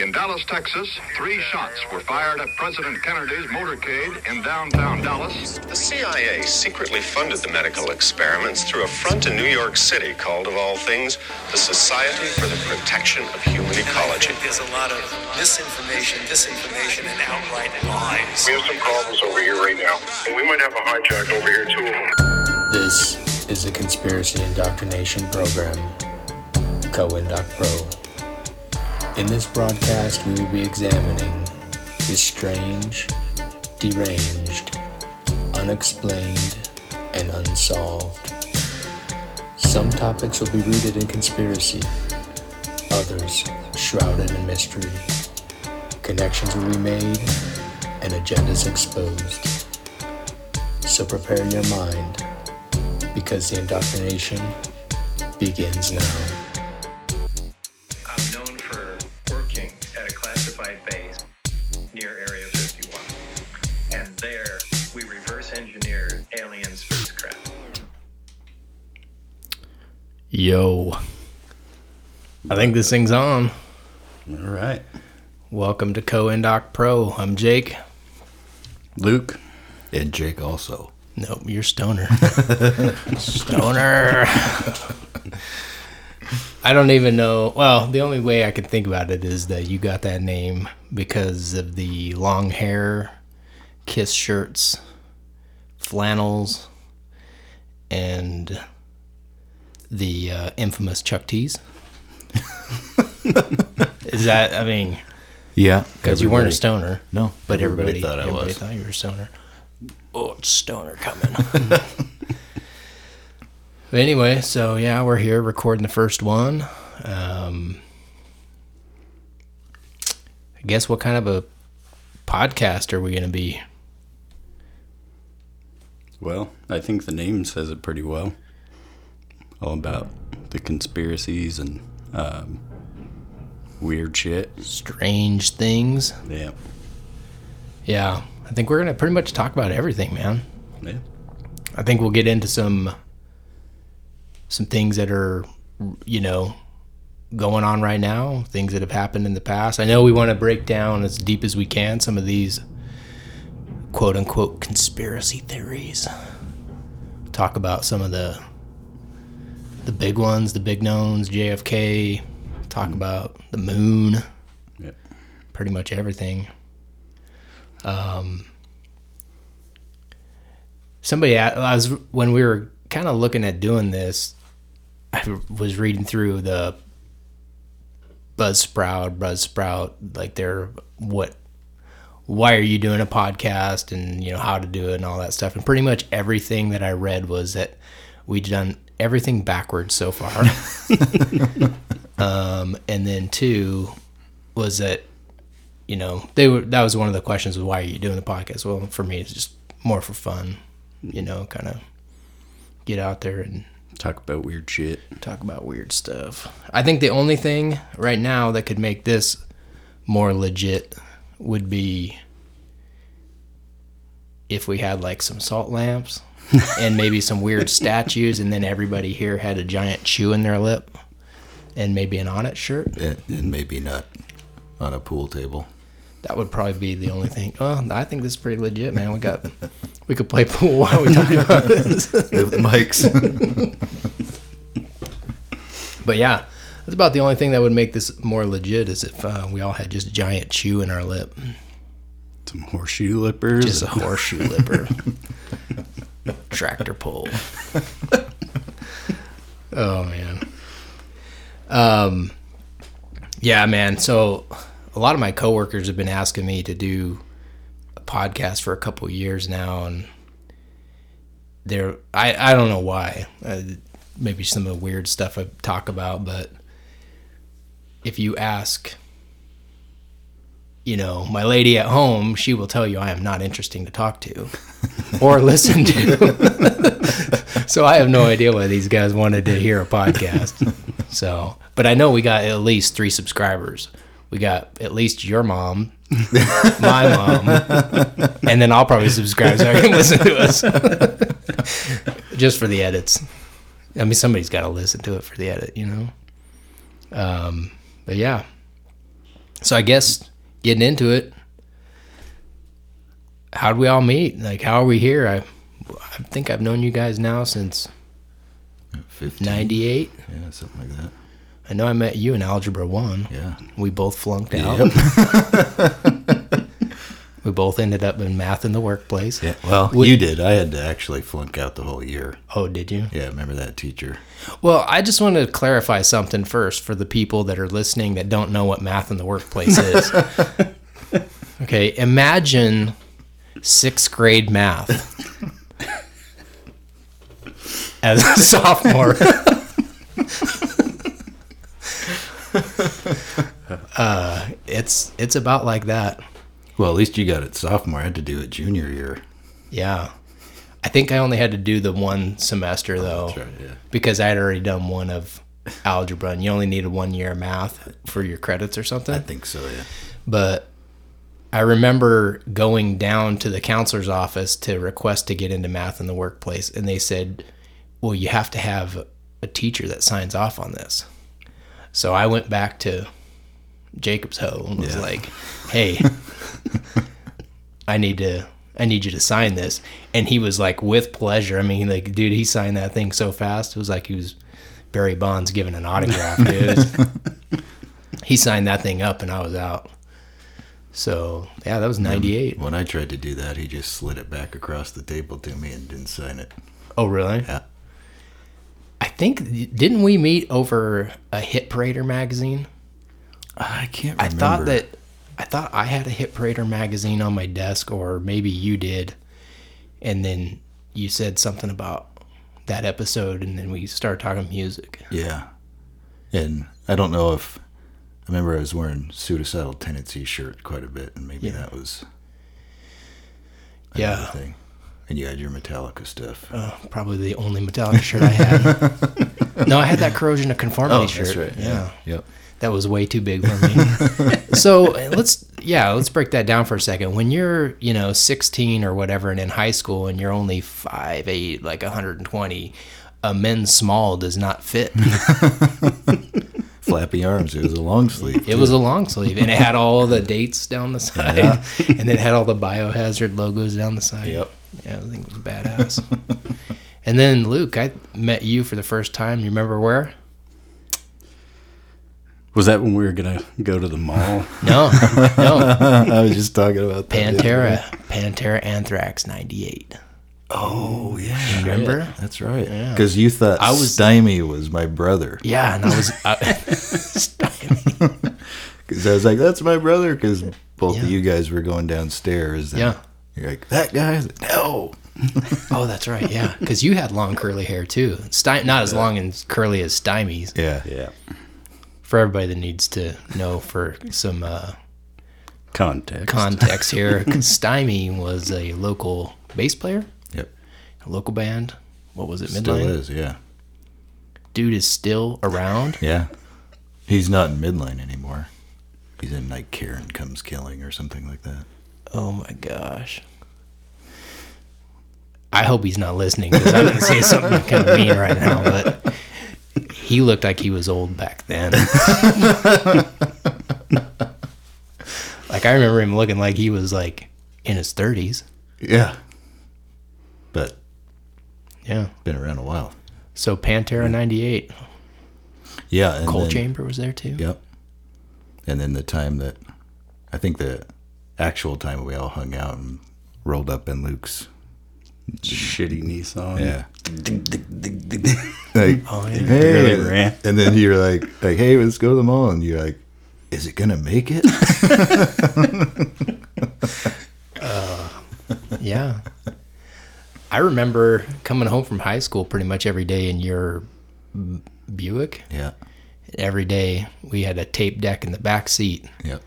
In Dallas, Texas, three shots were fired at President Kennedy's motorcade in downtown Dallas. The CIA secretly funded the medical experiments through a front in New York City called, of all things, the Society for the Protection of Human Ecology. There's a lot of misinformation, disinformation, and outright lies. We have some problems over here right now. And we might have a hijack over here too. This is a conspiracy indoctrination program, CoIndoc Pro. In this broadcast, we will be examining the strange, deranged, unexplained, and unsolved. Some topics will be rooted in conspiracy, others shrouded in mystery. Connections will be made and agendas exposed. So prepare your mind because the indoctrination begins now. Yo. I think this thing's on. All right. Welcome to CoIndoc Pro. I'm Jake. Luke. And Jake also. Nope, you're Stoner. Stoner. I don't even know. Well, the only way I can think about it is that you got that name because of the long hair, kiss shirts, flannels, and the uh, infamous Chuck Tees. is that, I mean, Yeah. because you weren't a stoner. No, But everybody, thought I everybody was. thought you were a stoner. Oh, it's stoner coming. but anyway, so yeah, we're here recording the first one. Um, I guess what kind of a podcast are we going to be? Well, I think the name says it pretty well. All about the conspiracies and um, weird shit. Strange things. Yeah. Yeah, I think we're going to pretty much talk about everything, man. Yeah. I think we'll get into some some things that are you know going on right now, things that have happened in the past. I know we want to break down as deep as we can some of these quote unquote conspiracy theories. Talk about some of the the big ones, the big knowns, JFK, talk about the moon, Yeah. pretty much everything. Um, somebody, I was when we were kind of looking at doing this, I was reading through the Buzzsprout, Buzzsprout, like their what, why are you doing a podcast, and you know how to do it and all that stuff, and pretty much everything that I read was that we'd done everything backwards so far. um, and then two was that you know they were that was one of the questions was why are you doing the podcast well for me it's just more for fun you know kind of get out there and Talk about weird shit. talk about weird stuff i think the only thing right now that could make this more legit would be if we had like some salt lamps and maybe some weird statues and then everybody here had a giant chew in their lip and maybe an on it shirt and, and maybe not on a pool table. That would probably be the only thing. Oh, I think this is pretty legit, man. We got, we could play pool while we talk about this. With mics. But yeah, that's about the only thing that would make this more legit is if uh, we all had just giant chew in our lip, Some horseshoe lippers. just a horseshoe lipper, tractor pull. oh man. Um. Yeah, man. So a lot of my coworkers have been asking me to do a podcast for a couple years now, and they're I I don't know why. Uh, maybe some of the weird stuff I talk about, but if you ask, you know, my lady at home, she will tell you I am not interesting to talk to or listen to. so I have no idea why these guys wanted to hear a podcast. So, but I know we got at least three subscribers. We got at least your mom, my mom, and then I'll probably subscribe so I can listen to us just for the edits. I mean, somebody's got to listen to it for the edit, you know. Um, but yeah, So I guess getting into it, how'd we all meet? Like, how are we here? I, I think I've known you guys now since 15. '98. Yeah, something like that. I know I met you in Algebra One. Yeah. We both flunked out. we both ended up in math in the workplace. Yeah. Well, We- you did. I had to actually flunk out the whole year. Oh, did you? Yeah, remember that teacher? Well, I just want to clarify something first for the people that are listening that don't know what math in the workplace is. okay, imagine sixth grade math as a sophomore. uh, it's it's about like that. Well, at least you got it sophomore. I had to do it junior year. Yeah. I think I only had to do the one semester oh, though. That's right, yeah. Because I had already done one of algebra and you only needed one year of math for your credits or something. I think so, yeah. But I remember going down to the counselor's office to request to get into math in the workplace and they said, "Well, you have to have a teacher that signs off on this." So I went back to Jacob's Hoe and was Yeah. like, "Hey, I need to I need you to sign this." And he was like with pleasure. I mean, like dude, he signed that thing so fast. It was like he was Barry Bonds giving an autograph, dude. he signed that thing up and I was out. So, yeah, that was 98. When I tried to do that, he just slid it back across the table to me and didn't sign it. Oh, really? Yeah. I think didn't we meet over a Hit Parader magazine? I can't remember. I thought that I thought I had a Hit Parader magazine on my desk, or maybe you did, and then you said something about that episode, and then we started talking music. Yeah. And I don't know if I remember I was wearing suicidal tendency shirt quite a bit, and maybe Yeah. that was Yeah. thing. And you had your Metallica stuff. Uh, probably the only Metallica shirt I had. no, I had that Corrosion of Conformity Oh, shirt. that's right. Yeah. Yep. That was way too big for me. so let's yeah, let's break that down for a second. When you're, you know, 16 or whatever and in high school and you're only five eight, like 120, a men's small does not fit. Flappy arms. It was a long sleeve. It was a long sleeve and it had all the dates down the side and it had all the biohazard logos down the side. Yep. Yeah, I think it was badass. and then Luke, I met you for the first time. You remember where? Was that when we were gonna go to the mall? No, no. I was just talking about that. Pantera, day. Pantera Anthrax 98. Oh yeah. Remember? That's right. Yeah. Because you thought I was- Stymie was my brother. Yeah, and I was. I, Because I was like, that's my brother. Because both Yeah. of you guys were going downstairs. And Yeah. You're like, that guy? Like, no. oh, that's right. Yeah, because you had long curly hair too. Sty- not as long and curly as Stymie's. Yeah. Yeah. For everybody that needs to know for some uh, Context. context here, Stymie was a local bass player, Yep. a local band. What was it? Still Midline. is, yeah. Dude is still around. Yeah. He's not in midline anymore. He's in like Karen Comes Killing or something like that. Oh my gosh. I hope he's not listening because I'm going to say something kind of mean right now, but he looked like he was old back then. like I remember him looking like he was like in his 30s. Yeah. But Yeah. been around a while. So Pantera 98. Yeah. And Coal then- Chamber was there too. Yep. And then the time that I think the actual time we all hung out and rolled up in Luke's. Shitty Nissan. Yeah. like, Oh, yeah. hey, Really and then you're like, like, hey, let's go to the mall, and you're like, is it gonna make it? Yeah. I remember coming home from high school pretty much every day in your Buick. yeah. Every day we had a tape deck in the back seat Yep.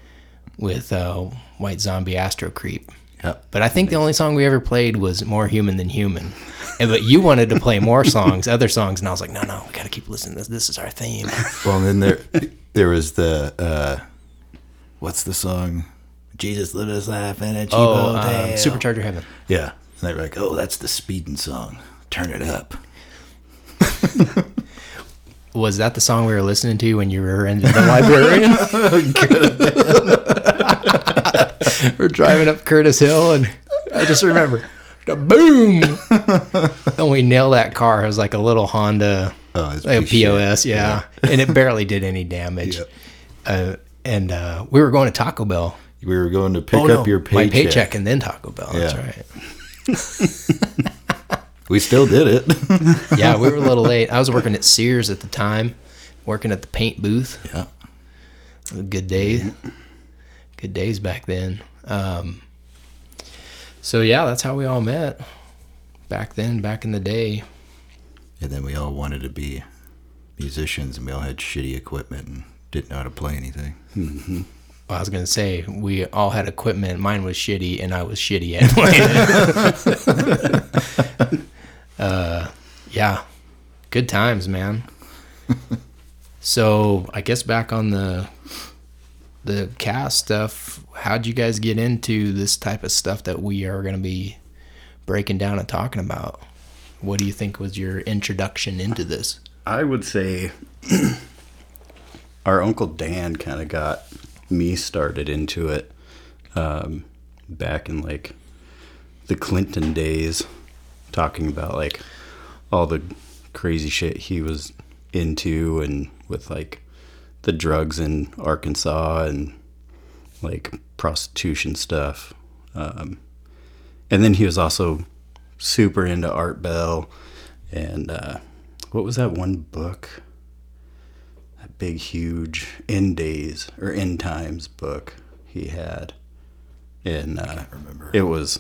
with uh, White Zombie Astro Creep. Yep. But I think the only song we ever played was More Human Than Human. And, but you wanted to play more songs, other songs, and I was like, no, no, we got to keep listening to this. This is our theme. Well, and then there, there was the, uh, what's the song? Jesus let us laugh in a cheap Oh, um. Supercharger Heaven. Yeah. And they were like, oh, that's the speeding song. Turn it up. was that the song we were listening to when you were in the librarian? we're driving up Curtis Hill, and I just remember the boom, and we nailed that car. It was like a little Honda, Oh, like a piece of shit. POS, yeah, and it barely did any damage. Yep. Uh, and uh, we were going to Taco Bell. We were going to pick Oh, no, up your my paycheck. paycheck and then Taco Bell. That's Yeah. right. We still did it. Yeah, we were a little late. I was working at Sears at the time, working at the paint booth. yeah. Good days. Good days back then. Um, so yeah, that's how we all met. Back then, back in the day. And then we all wanted to be musicians, and we all had shitty equipment and didn't know how to play anything. I was gonna say we all had equipment. Mine was shitty, and I was shitty at playing it. uh, yeah, good times, man. so I guess back on the the cast stuff. How'd you guys get into this type of stuff that we are gonna be breaking down and talking about? What do you think was your introduction into this? I would say our uncle Dan kind of got me started into it um, back in like the Clinton days, talking about like all the crazy shit he was into and with like the drugs in Arkansas and like prostitution stuff. Um, and then he was also super into Art Bell and uh, what was that one book? That big, huge End Days or End Times book he had. And uh, remember. it was,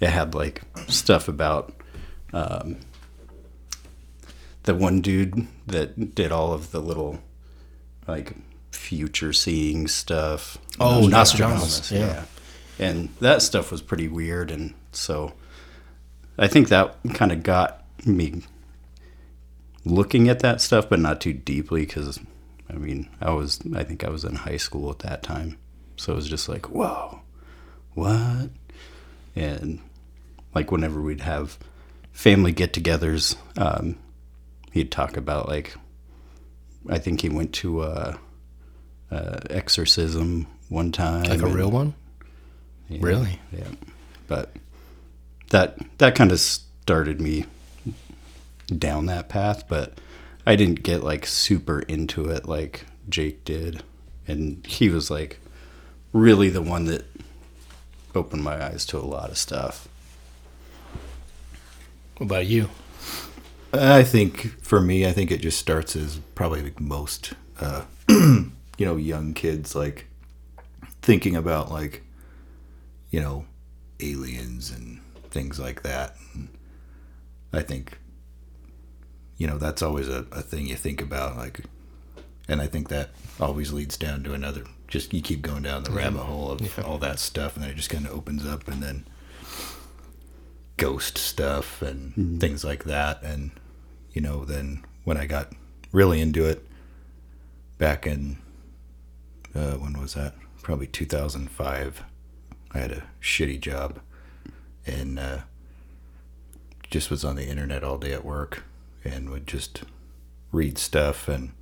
it had like stuff about um, the one dude that did all of the little like future seeing stuff. Oh, Nostradamus, Nostradamus, yeah. And that stuff was pretty weird. And so I think that kind of got me looking at that stuff, but not too deeply because, I mean, I was, I think I was in high school at that time. So it was just like, whoa, what? And like whenever we'd have family get togethers, um, he'd talk about like, I think he went to a, a exorcism one time. Like a and- real one? yeah, Really? Yeah. But that that kind of started me down that path, but I didn't get like super into it like Jake did. And he was like really the one that opened my eyes to a lot of stuff. What about you? I think for me, I think it just starts as probably like most, uh, you know, young kids like thinking about like, you know, aliens and things like that. And I think, you know, that's always a, a thing you think about. Like, and I think that always leads down to another. Just you keep going down the rabbit hole of all that stuff, and then it just kind of opens up, and then ghost stuff and things like that. And, you know, then when I got really into it back in, uh, when was that? Probably 2005. I had a shitty job and uh, just was on the internet all day at work and would just read stuff and,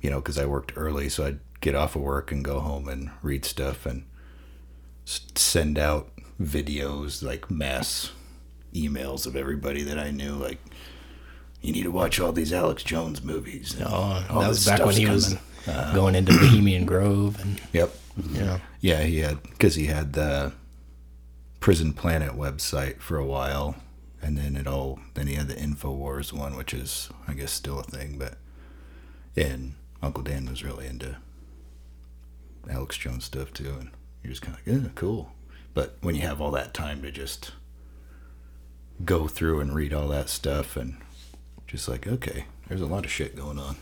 you know, because I worked early, so I'd get off of work and go home and read stuff and send out videos like mass emails of everybody that I knew like you need to watch all these Alex Jones movies. Oh, that was back when he was. Uh, going into Bohemian Grove and Yep. you know. Yeah, he had because he had the Prison Planet website for a while, and then it all. Then he had the Infowars one, which is I guess still a thing, but and Uncle Dan was really into Alex Jones stuff too, and you're just kind of like, yeah, cool. But when you have all that time to just go through and read all that stuff, and just like, okay, there's a lot of shit going on.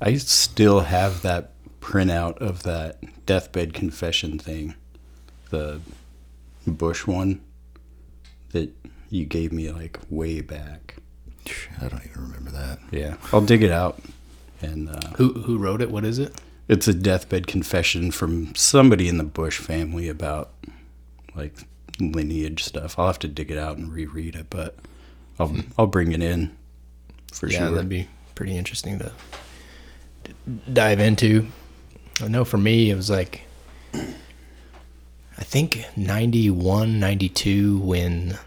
I still have that printout of that deathbed confession thing, the Bush one that you gave me like way back. I don't even remember that. Yeah, I'll dig it out. And uh, Who who wrote it? What is it? it's a deathbed confession from somebody in the Bush family about like lineage stuff. I'll have to dig it out and reread it, but I'll I'll bring it in for yeah, sure. that'd be pretty interesting to dive into. I know for me, it was like, I think 91, 92 when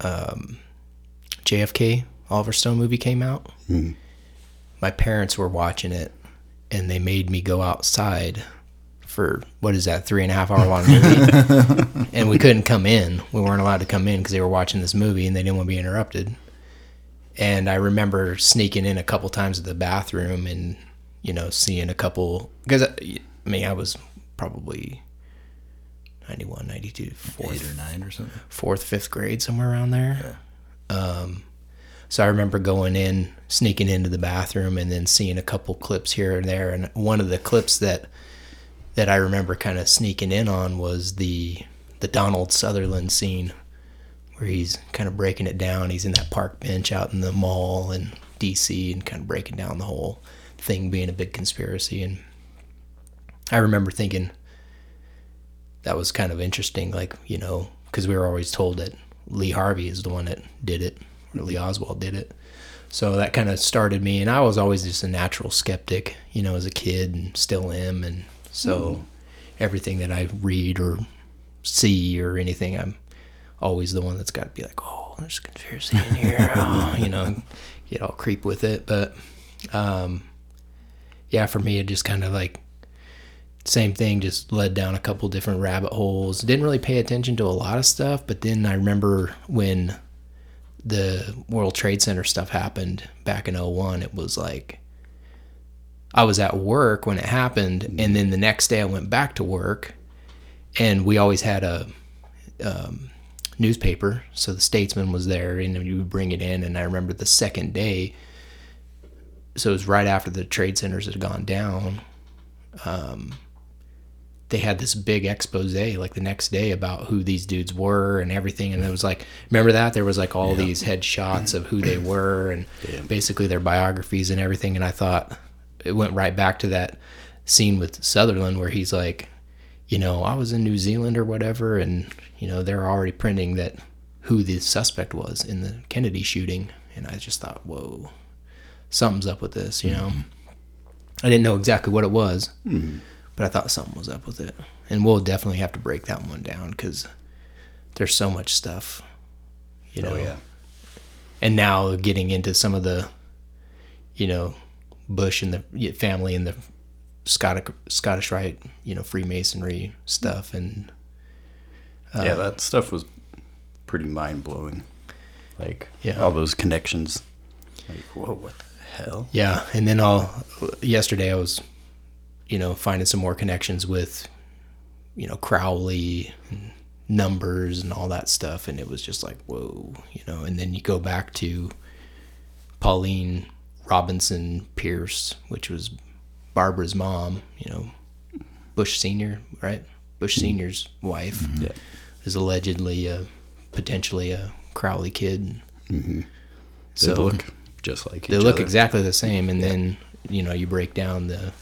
um, JFK Oliver Stone movie came out. My parents were watching it, and they made me go outside for what is that three and a half hour long movie, and we couldn't come in. We weren't allowed to come in because they were watching this movie and they didn't want to be interrupted. And I remember sneaking in a couple times to the bathroom and you know seeing a couple because I, I mean I was probably 91, 92, fourth Eight or nine or something. fourth, fifth grade, somewhere around there. Yeah. Um, so I remember going in, sneaking into the bathroom, and then seeing a couple clips here and there. And one of the clips that that I remember kind of sneaking in on was the the Donald Sutherland scene, where he's kind of breaking it down. He's in that park bench out in the mall in D.C. and kind of breaking down the whole thing being a big conspiracy. And I remember thinking that was kind of interesting. Like, you know, because we were always told that Lee Harvey is the one that did it, or Lee Oswald did it. So that kind of started me, and I was always just a natural skeptic, you know, as a kid, and still am. And so hmm. everything that I read or see or anything, I'm always the one that's got to be like, oh, there's a conspiracy in here, oh, you know, get all creep with it. But um, yeah, for me, it just kind of like same thing, just led down a couple different rabbit holes. Didn't really pay attention to a lot of stuff, but then I remember when the World Trade Center stuff happened back in 01, it was like I was at work when it happened, and then the next day I went back to work, and we always had a um, newspaper, so the Statesman was there, and you would bring it in. And I remember the second day, so it was right after the trade centers had gone down. Um, they had this big expose like the next day about who these dudes were and everything and it was like remember that there was like all these headshots of who they were and basically their biographies and everything and i thought it went right back to that scene with sutherland where he's like you know i was in new zealand or whatever and you know they're already printing that who the suspect was in the kennedy shooting and i just thought whoa something's up with this you know i didn't know exactly what it was but I thought something was up with it. And we'll definitely have to break that one down because there's so much stuff, you oh, know. yeah. And now getting into some of the, you know, Bush and the family and the Scottish Scottish Rite, you know, Freemasonry stuff, and Uh, yeah, that stuff was pretty mind blowing. Like Yeah. all those connections. Like, whoa, what the hell? Yeah, and then all yesterday I was, you know, finding some more connections with, you know, Crowley and numbers and all that stuff, and it was just like whoa, you know. And then you go back to Pauline Robinson Pierce, which was Barbara's mom, you know, Bush Senior, right? Bush Senior's wife mm-hmm. Yeah. is allegedly a, potentially a Crowley kid. Mm-hmm. They So look just like they look other. exactly the same and then you know you break down the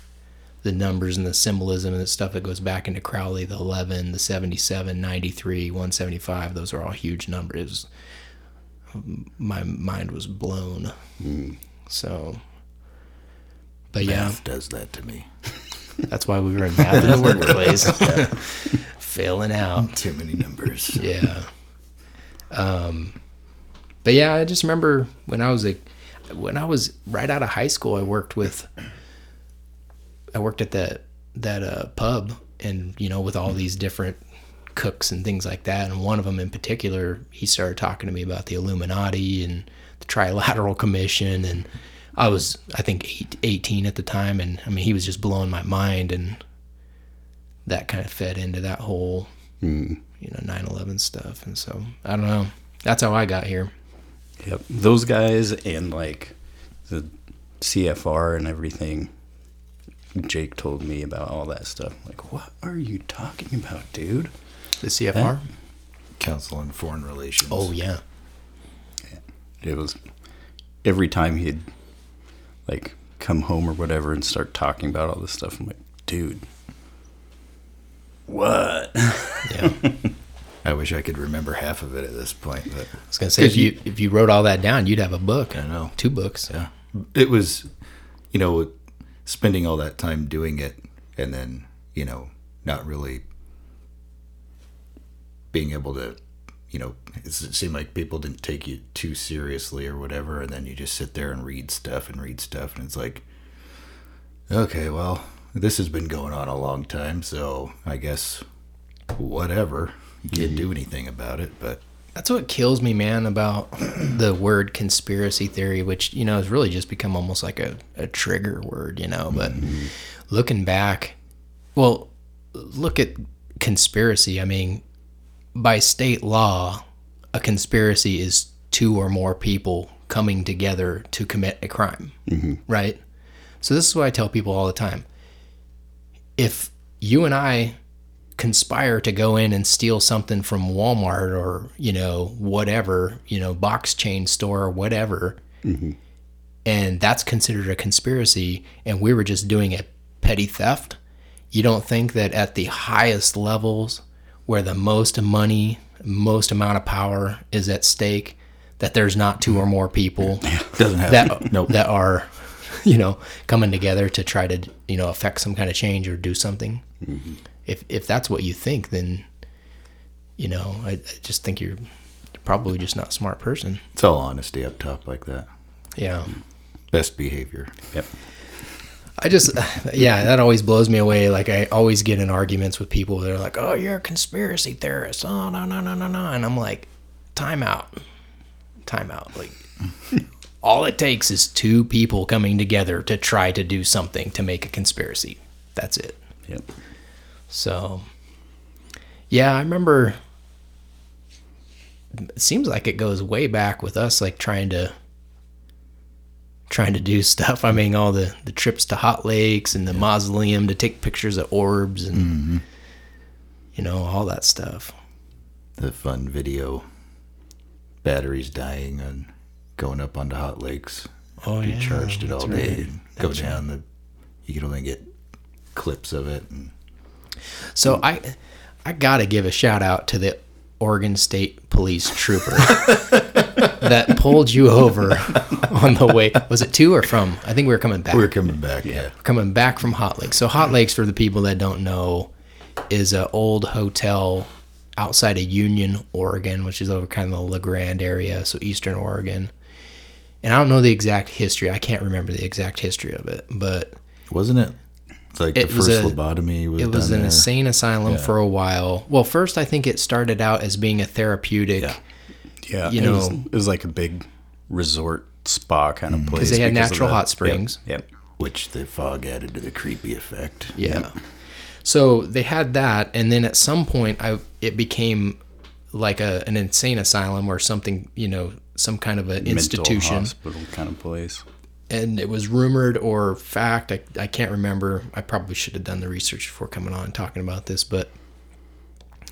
the numbers and the symbolism and the stuff that goes back into crowley the 11 the 77 93 175 those are all huge numbers um, my mind was blown mm-hmm. so but yeah Math does that to me. that's why we were in math in the workplace failing out Too many numbers. yeah. Um, but yeah, I just remember when I was a, when I was right out of high school, I worked with, I worked at that that uh, pub, and you know, with all these different cooks and things like that. And one of them in particular, he started talking to me about the Illuminati and the Trilateral Commission, and I was, I think, eight, 18 at the time, and I mean, he was just blowing my mind, and that kind of fed into that whole hmm. you know 9/11 stuff, and so I don't know. That's how I got here. Yep. Those guys and like the CFR and everything. Jake told me about all that stuff. Like, what are you talking about, dude? The CFR. Council on Foreign Relations. Oh yeah, It was every time he'd like come home or whatever and start talking about all this stuff. I'm like, dude, what? yeah. I wish I could remember half of it at this point, but I was gonna say if you if you wrote all that down, you'd have a book. I know. two books. yeah. it was, you know, spending all that time doing it and then, you know, not really being able to, you know, it seemed like people didn't take you too seriously or whatever. And then you just sit there and read stuff and read stuff. And it's like, okay, well, this has been going on a long time. So I guess whatever. You can't mm-hmm. do anything about it. But That's what kills me, man, about the word conspiracy theory, which, you know, has really just become almost like a, a trigger word, you know. But mm-hmm. looking back, well, look at conspiracy. I mean, by state law, a conspiracy is two or more people coming together to commit a crime, mm-hmm. right? So this is what I tell people all the time. If you and I conspire to go in and steal something from Walmart or, you know, whatever, you know, box chain store or whatever, mm-hmm. and that's considered a conspiracy, and we were just doing a petty theft, you don't think that at the highest levels where the most money, most amount of power is at stake, that there's not two or more people doesn't have that nope. that are, you know, coming together to try to you know affect some kind of change or do something. Mm-hmm. If if that's what you think, then you know I, I just think you're probably just not a smart person. It's all honesty up top like that. Yeah. Best behavior. Yep. I just, yeah, that always blows me away. Like I always get in arguments with people. They're like, "Oh, you're a conspiracy theorist." Oh, no, no, no, no, no. And I'm like, "Time out, time out." Like, all it takes is two people coming together to try to do something to make a conspiracy. That's it. Yep. So, yeah, I remember. It seems like it goes way back with us, like trying to trying to do stuff. I mean, all the the trips to hot lakes and the mausoleum to take pictures of orbs and mm-hmm. you know all that stuff. The fun video. Batteries dying and going up onto hot lakes. Oh, you yeah, charged it all day. right. And go That's down the. You can only get clips of it. And So I I gotta give a shout out to the Oregon State Police trooper that pulled you over on the way. Was it to or from? I think we were coming back. we were coming back. Yeah. coming back from Hot Lakes. So Hot Lakes, for the people that don't know, is an old hotel outside of Union, Oregon, which is over kind of the La Grande area, so Eastern Oregon. And I don't know the exact history. I can't remember the exact history of it, but Wasn't it? It's like It the was first a- lobotomy was it was done an there. insane asylum Yeah. for a while. Well, first I think it started out as being a therapeutic. Yeah. Yeah. You it was, know- it was like a big resort spa kind of mm. place Because they had because natural the- hot springs. Yep. yep. Which the fog added to the creepy effect. Yeah. So they had that, and then at some point, I it became like a an insane asylum or something, you know, some kind of an Mental institution. hospital kind of place. And it was rumored or fact, I, I can't remember. I probably should have done the research before coming on and talking about this, but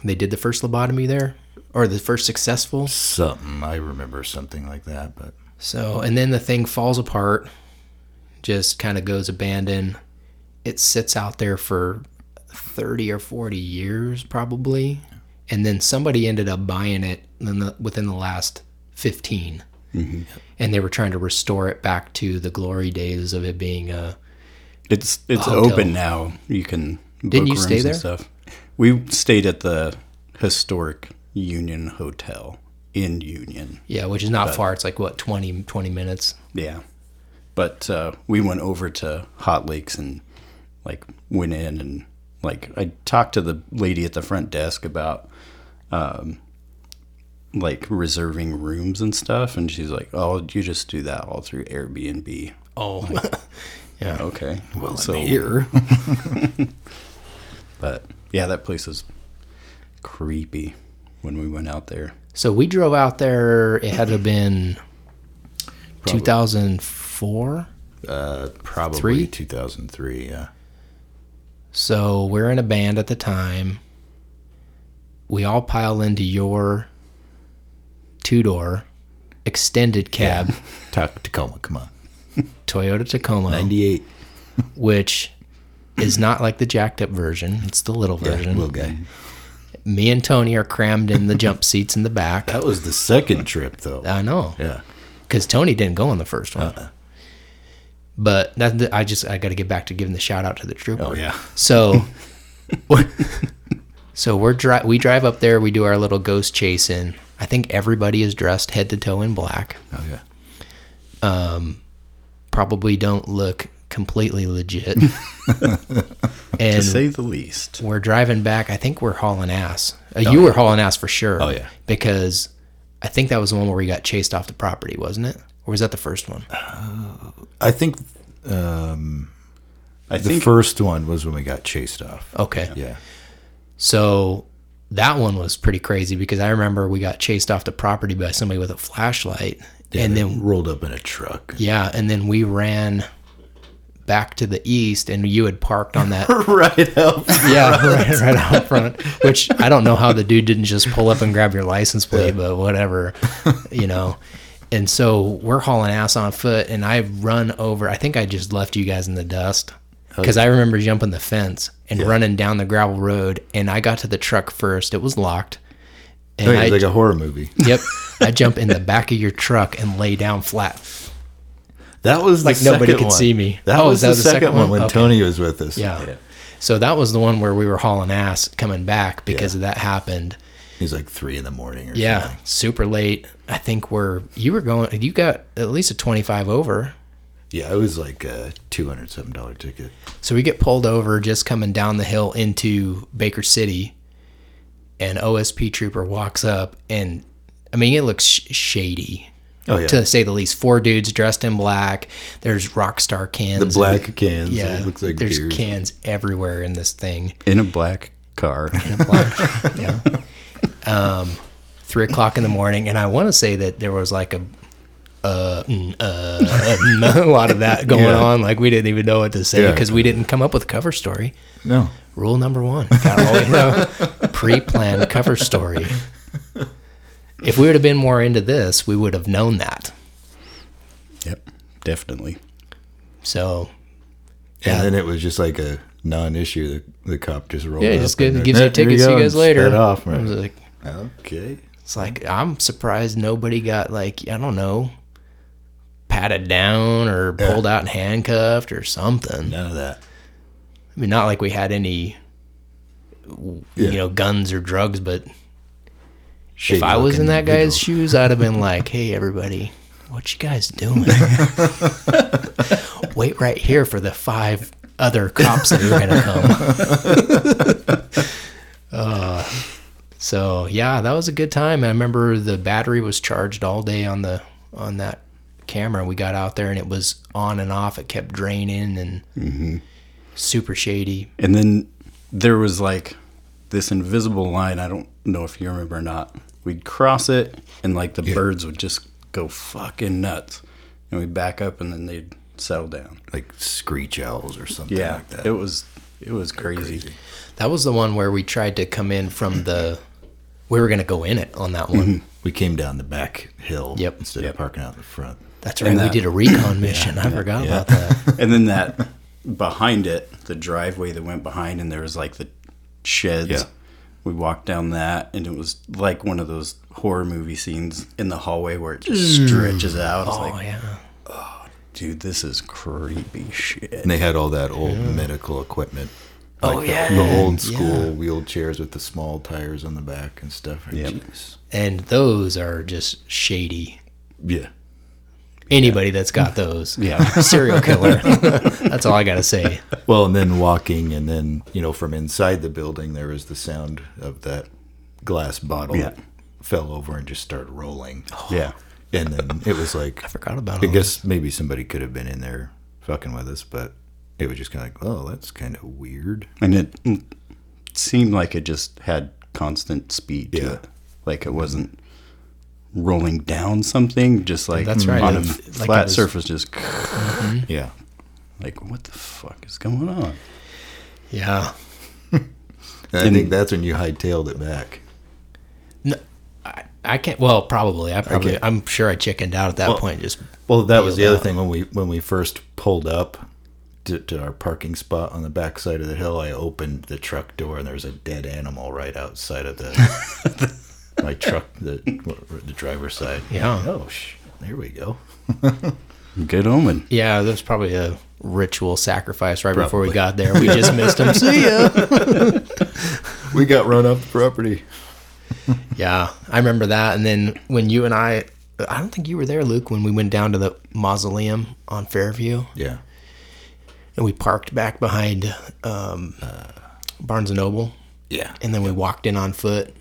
they did the first lobotomy there, or the first successful. Something. I remember something like that, but So, and then the thing falls apart, just kind of goes abandoned. It sits out there for 30 or 40 years, probably. And then somebody ended up buying it the, within the last 15. And they were trying to restore it back to the glory days of it being a. It's it's open now. You can book Didn't you rooms stay and there? stuff. We stayed at the historic Union Hotel in Union. Yeah, which is not But- far. It's like, what, 20, 20 minutes? Yeah. But uh, we went over to Hot Lakes and like went in and like I talked to the lady at the front desk about um like reserving rooms and stuff and she's like, "Oh, you just do that all through Airbnb." Oh, yeah. Okay. well, so here. but yeah, that place is creepy when we went out there. So we drove out there. It had to have been 2004. uh, probably Three? 2003. Yeah. So we're in a band at the time. We all pile into your two door extended cab Talk Tacoma. Come on. Toyota Tacoma, 98. which is not like the jacked up version. It's the little Yeah, version. little guy. Me and Tony are crammed in the jump seats in the back. That was the second trip, though. I know. Yeah. Because Tony didn't go on the first one. Uh-uh. But that I just I got to get back to giving the shout out to the trooper. Oh, yeah. So, so we're dri- we drive up there. We do our little ghost chase in. I think everybody is dressed head to toe in black. Oh yeah. Probably don't look completely legit. to say the least. we're driving back. I think we're hauling ass. Uh, you were hauling ass for sure. Oh, yeah. Because I think that was the one where we got chased off the property, wasn't it? Or was that the first one? I think um, I the think first one was when we got chased off. Okay. Yeah. So that one was pretty crazy because I remember we got chased off the property by somebody with a flashlight. and then rolled up in a truck. yeah, and then we ran back to the east and you had parked on that right up. yeah, right, right out front. Which I don't know how the dude didn't just pull up and grab your license plate, but whatever, you know. And so we're hauling ass on foot, and I run over. I think I just left you guys in the dust because I remember jumping the fence and running down the gravel road, and I got to the truck first. It was locked, and Oh, yeah, I like a horror movie. yep, I jump in the back of your truck and lay down flat. That was the Like nobody could one. see me. That Oh, was that the, the second, second one when Okay. Tony was with us. Yeah. So that was the one where we were hauling ass coming back because of that happened. He's like three in the morning or Yeah, something. super late. I think we're you were going. You got at least a twenty five over. Yeah, it was like a two hundred something dollar ticket. So we get pulled over just coming down the hill into Baker City, and OSP trooper walks up, and I mean it looks sh- shady. Oh yeah, To say the least, four dudes dressed in black. There's Rockstar cans. the black cans. Yeah, it looks like there's beers. cans everywhere in this thing. in a black car. In a black. yeah. Um, three o'clock in the morning, and I want to say that there was like a, uh, mm, uh, mm, a lot of that going Yeah. on. Like we didn't even know what to say Yeah. because we didn't come up with a cover story. No, Rule number one: got to always have a pre-planned cover story. If we would have been more into this, we would have known that. yep, definitely. So and then it was just like a non-issue. The, the cop just rolled. yeah, just gives, gives you "Eh, here tickets. See you guys later. sped off. I was like, okay. It's like I'm surprised nobody got like I don't know, patted down or pulled out and handcuffed or something. None of that. I mean, not like we had any, Yeah. you know, guns or drugs. But if I was in that guy's shoes, I'd have been like, "Hey, everybody, what you guys doing? Wait right here for the five other cops that are gonna come." uh, so yeah, that was a good time. I remember the battery was charged all day on the on that camera. We got out there and it was on and off. It kept draining and mm-hmm. super shady. And then there was like this invisible line. I don't know if you remember or not. We'd cross it, and like the birds would just go fucking nuts, and we'd back up, and then they'd settle down. like screech owls or something Yeah, like that. it was it was crazy. That was the one where we tried to come in from the. We were gonna go in it on that one. Mm-hmm. we came down the back hill Yep. instead of parking out in the front. That's right. And we did a recon mission. I forgot about that. And then that behind it, the driveway that went behind, and there was like the sheds. Yeah. We walked down that, and it was like one of those horror movie scenes in the hallway where it just mm. stretches out. It's Oh like, yeah. Oh, dude, this is creepy shit. And they had all that old medical equipment. Oh, the- yeah, the old school yeah. wheelchairs with the small tires on the back and stuff. Yep. Jeez. And those are just shady. Yeah. Anybody that's got those, Yeah. serial killer. that's all I gotta say. Well, and then walking, and then you know, from inside the building, there was the sound of that glass bottle Yeah. fell over and just started rolling. Oh. Yeah. And then it was like I forgot about. it. I all guess maybe somebody could have been in there fucking with us, but it was just kind of like, oh, that's kind of weird. And it seemed like it just had constant speed to Yeah. it. Like it wasn't rolling down something, just like That's right. on a like flat was- surface, just mm-hmm. Yeah. like, what the fuck is going on? Yeah. And I think that's when you hightailed it back. No, I, I can't. Well, probably. I probably. can't- I'm sure I chickened out at that Well- point. Just Well, that was the Peeled other out. thing when we when we first pulled up to, to our parking spot on the back side of the hill. I opened the truck door and there was a dead animal right outside of the my truck, the the driver's side. Yeah. Oh, sh- there we go. Good omen. Yeah, there was probably a ritual sacrifice right before we got there. We just missed him. See ya. We got run off the property. Yeah, I remember that. And then when you and I, I don't think you were there, Luke, when we went down to the mausoleum on Fairview Yeah. and we parked back behind um, Barnes and Noble, Yeah. and then we walked in on foot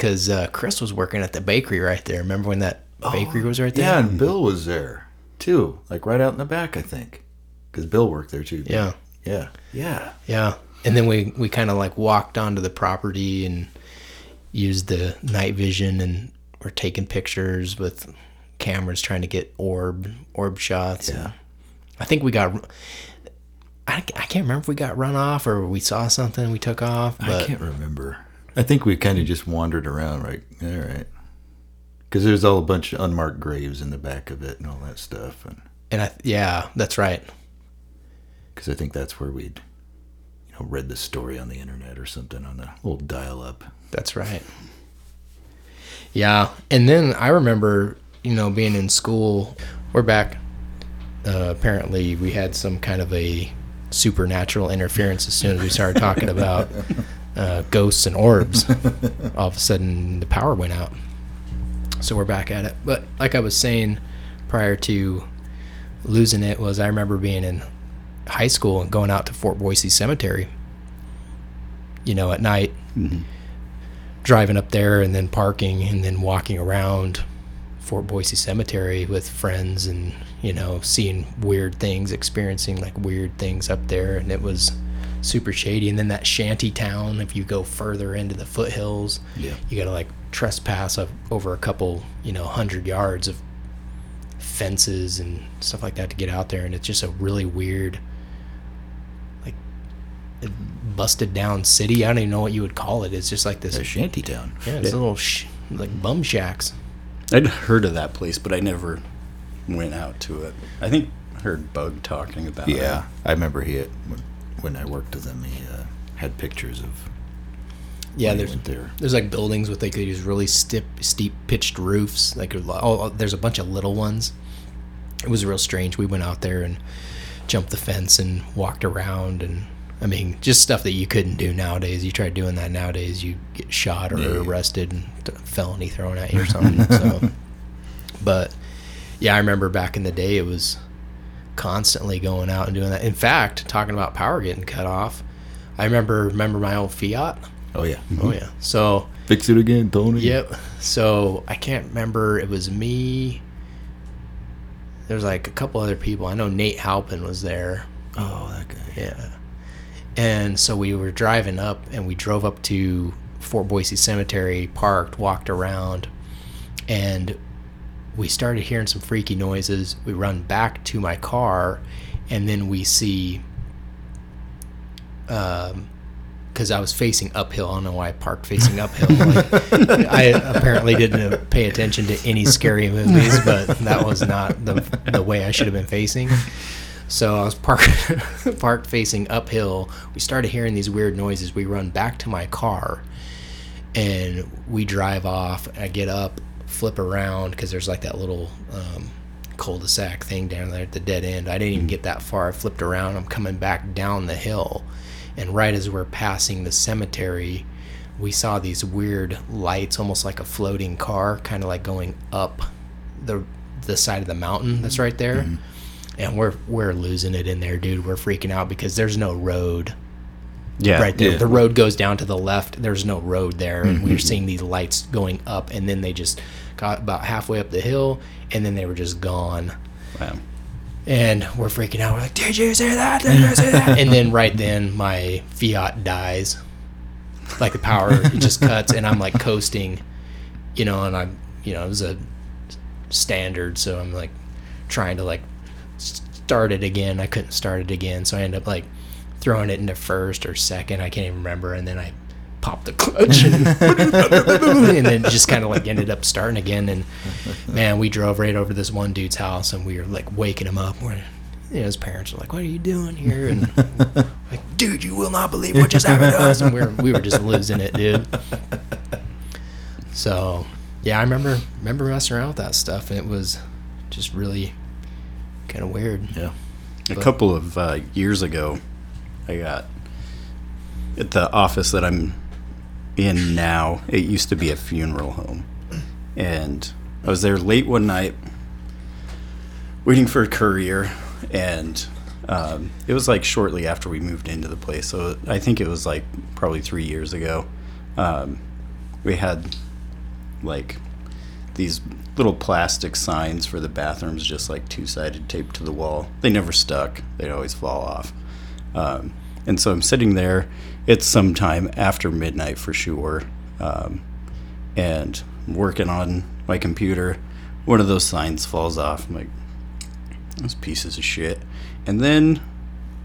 because uh, Chris was working at the bakery right there. Remember when that bakery was right there? Yeah, and Bill was there too, like right out in the back, I think, because Bill worked there too. Yeah. Yeah. Yeah. Yeah. And then we, we kind of like walked onto the property and used the night vision and were taking pictures with cameras trying to get orb orb shots. Yeah. I think we got. I, I can't remember if we got run off or we saw something we took off. But I can't remember. I think we kind of just wandered around, right? All right. Because there's all a bunch of unmarked graves in the back of it and all that stuff, and and I yeah, that's right. because I think that's where we'd, you know, read the story on the internet or something on the old dial-up. That's right. Yeah, and then I remember, you know, being in school. We're back. Uh, apparently, we had some kind of a supernatural interference as soon as we started talking about uh, ghosts and orbs. All of a sudden, the power went out. So we're back at it. But like I was saying prior to losing it, was I remember being in high school and going out to Fort Boise Cemetery. You know, at night driving up there and then parking and then walking around Fort Boise Cemetery with friends and you know seeing weird things, experiencing like weird things up there, and it was super shady. And then that shanty town, if you go further into the foothills, Yeah. you got to like trespass up over a couple you know hundred yards of fences and stuff like that to get out there, and it's just a really weird. like Busted down city. I don't even know what you would call it. It's just like this A shanty town. yeah, it's little sh- like bum shacks. I'd heard of that place, but I never went out to it. I think I heard Bug talking about it. Yeah, I remember he had when, I worked with him. He uh, had pictures of. Yeah, there's there. there's like buildings with like these really steep steep pitched roofs. Like oh, there's a bunch of little ones. It was real strange. We went out there and jumped the fence and walked around and I mean just stuff that you couldn't do nowadays. You try doing that nowadays, you get shot or Yeah. arrested and felony thrown at you or something. so, but yeah, I remember back in the day it was constantly going out and doing that. In fact, talking about power getting cut off, I remember remember my old Fiat. Oh yeah. Oh mm-hmm. yeah. So Fix it again, Tony. yep. So I can't remember. It was me. There's like a couple other people. I know Nate Halpin was there. Oh, that guy. Yeah. And so we were driving up and we drove up to Fort Boise Cemetery, parked, walked around, and we started hearing some freaky noises. We run back to my car and then we see um because I was facing uphill. I don't know why I parked facing uphill. Like, I apparently didn't pay attention to any scary movies, but that was not the the way I should have been facing. So I was parked parked facing uphill. We started hearing these weird noises. We run back to my car, and we drive off. I get up, flip around because there's like that little um, cul-de-sac thing down there at the dead end. I didn't even mm-hmm. get that far. I flipped around. I'm coming back down the hill, and right as we're passing the cemetery, we saw these weird lights, almost like a floating car, kind of like going up the the side of the mountain that's mm-hmm. right there. Mm-hmm. And we're we're losing it in there, dude. We're freaking out because there's no road Yeah. right there. yeah. The road goes down to the left. There's no road there, and we were mm-hmm. seeing these lights going up, and then they just got about halfway up the hill, and then they were just gone. Wow. And we're freaking out. We're like, "Did you see that? Did you see that?" and then right then, my Fiat dies. Like the power, it just cuts, and I'm like coasting, you know, and I'm, you know, it was a standard, so I'm like trying to like start it again. I couldn't start it again, so I end up like throwing it into first or second. I can't even remember, and then I popped the clutch and, and then just kind of like ended up starting again. And man, we drove right over this one dude's house, and we were like waking him up. We're, you know, his parents were like, "What are you doing here?" And like, "Dude, you will not believe what just happened to us." And we were we were just losing it, dude. So yeah, I remember remember messing around with that stuff, and it was just really Kind of weird. Yeah. A couple of uh, years ago, I got at the office that I'm in now. It used to be a funeral home, and I was there late one night, waiting for a courier, and um, it was like shortly after we moved into the place. So I think it was like probably three years ago. Um, we had like these little plastic signs for the bathrooms, just like two sided taped to the wall. They never stuck, they'd always fall off. Um, and so I'm sitting there. It's sometime after midnight for sure. Um, and I'm working on my computer. One of those signs falls off. I'm like, those pieces of shit. And then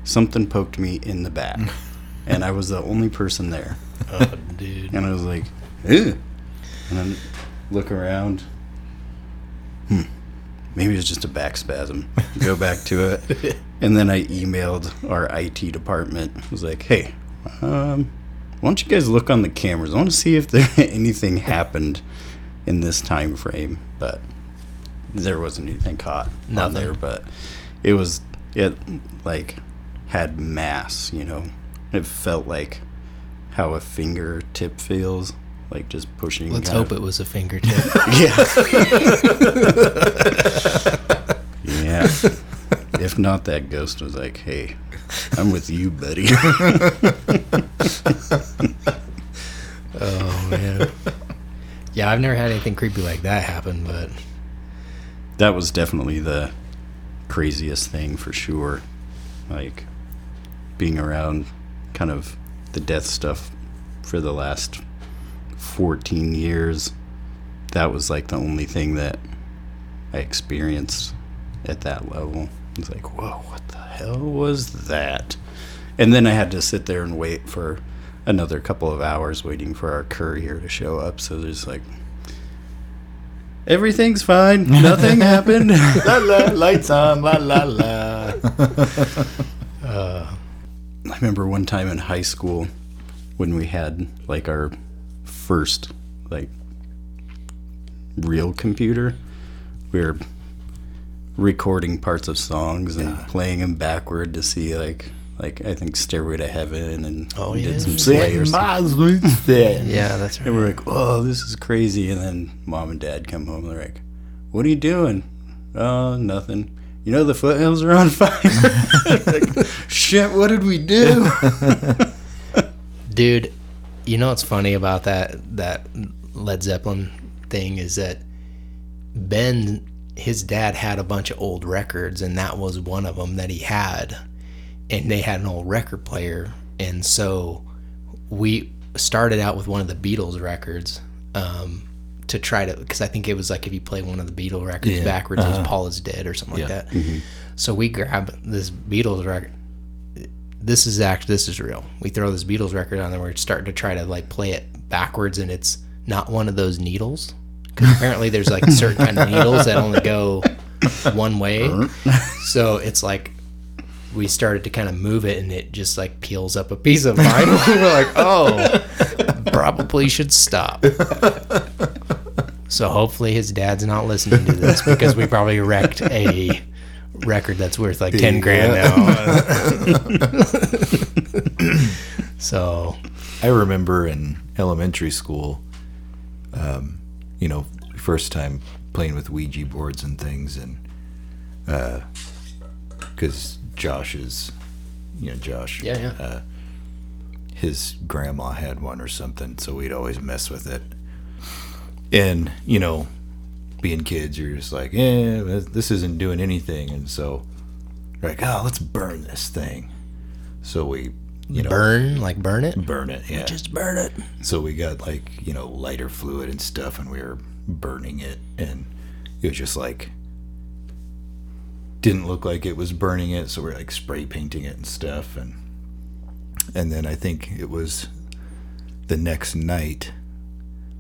something poked me in the back. and I was the only person there. Oh, dude. And I was like, Ugh. and then look around. Hmm. Maybe it's just a back spasm. Go back to it. And then I emailed our IT department. I was like, hey, um, why don't you guys look on the cameras? I want to see if there anything happened in this time frame. But there wasn't anything caught on there. But it was, it like had mass, you know. It felt like how a fingertip feels, like just pushing. Let's hope of- it was a fingertip. Yeah. yeah. If not, that ghost was like, "Hey, I'm with you, buddy." oh man. Yeah, I've never had anything creepy like that happen, but that was definitely the craziest thing for sure. Like being around kind of the death stuff for the last 14 years. That was like the only thing that I experienced at that level. It's like, whoa, what the hell was that? And then I had to sit there and wait for another couple of hours waiting for our courier to show up. So there's like, everything's fine. Nothing happened. la la, lights on, la la la. Uh, I remember one time in high school when we had like our first like real computer. We were recording parts of songs and playing them backward to see like like I think Stairway to Heaven and Oh, we yeah. did some Slayer yeah, that's right. And we're like, oh, this is crazy. And then mom and dad come home. and They're like, what are you doing? Oh, nothing. You know the foothills are on fire. like, shit, what did we do? Dude, you know what's funny about that that Led Zeppelin thing is that Ben his dad had a bunch of old records and that was one of them that he had and they had an old record player and so we started out with one of the Beatles records um, to try to because I think it was like if you play one of the Beatles records Yeah, backwards it uh-huh. was Paul is Dead or something Yeah. like that so we grab this Beatles record this is act this is real. We throw this Beatles record on and we're starting to try to like play it backwards and it's not one of those needles. Because apparently there's like certain kind of needles that only go one way. So it's like we started to kind of move it and it just like peels up a piece of vinyl. we're like, oh, probably should stop. So hopefully his dad's not listening to this because we probably wrecked a record that's worth like 10 grand now. so I remember in elementary school, um, you know, first time playing with Ouija boards and things, and uh, because Josh is, you know, Josh, Yeah, yeah. Uh, his grandma had one or something, so we'd always mess with it. And you know, being kids, you're just like, yeah, this isn't doing anything, and so like, oh, let's burn this thing. So we, you know, burn, like burn it. burn it, yeah. Just burn it. So we got like, you know, lighter fluid and stuff and we were burning it and it was just like didn't look like it was burning it, so we are like spray painting it and stuff and and then I think it was the next night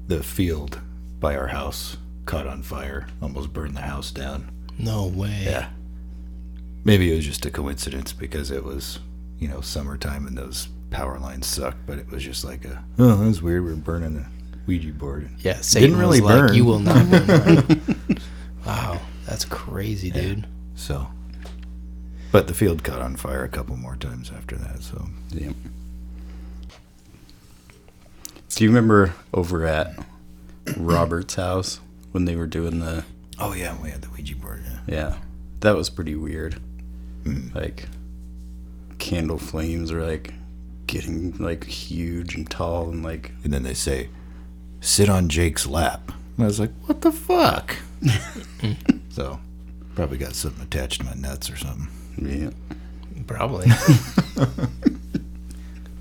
the field by our house caught on fire, almost burned the house down. No way. Yeah. Maybe it was just a coincidence because it was, you know, summertime and those power lines suck, but it was just like a, oh, that was weird. We're burning a Ouija board. Yeah, Satan Didn't really was like, burn. You will not burn. wow, that's crazy, dude. So, But the field caught on fire a couple more times after that. So Yeah. Do you remember over at Robert's house when they were doing the oh yeah, we had the Ouija board. Yeah. yeah. That was pretty weird. Mm. Like candle flames are like getting like huge and tall and like And then they say, "Sit on Jake's lap." And I was like, "What the fuck?" so probably got something attached to my nuts or something. yeah. Probably.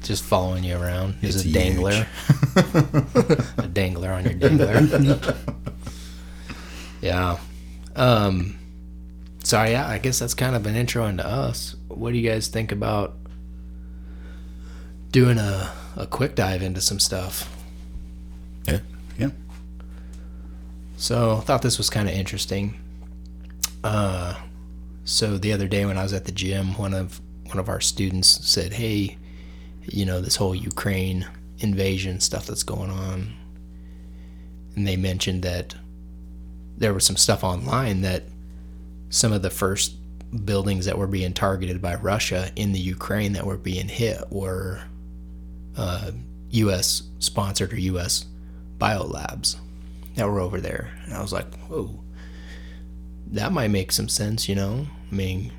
Just following you around. There's It's a dangler. a dangler on your dangler. yeah. Um so yeah, I guess that's kind of an intro into us. What do you guys think about doing a, a quick dive into some stuff? Yeah. Yeah. So I thought this was kind of interesting. Uh, so the other day when I was at the gym, one of one of our students said, "Hey, you know this whole Ukraine invasion stuff that's going on," and they mentioned that there was some stuff online that some of the first buildings that were being targeted by Russia in the Ukraine that were being hit were uh, U.S. sponsored or U.S. biolabs that were over there. And I was like, whoa, that might make some sense, you know? I mean,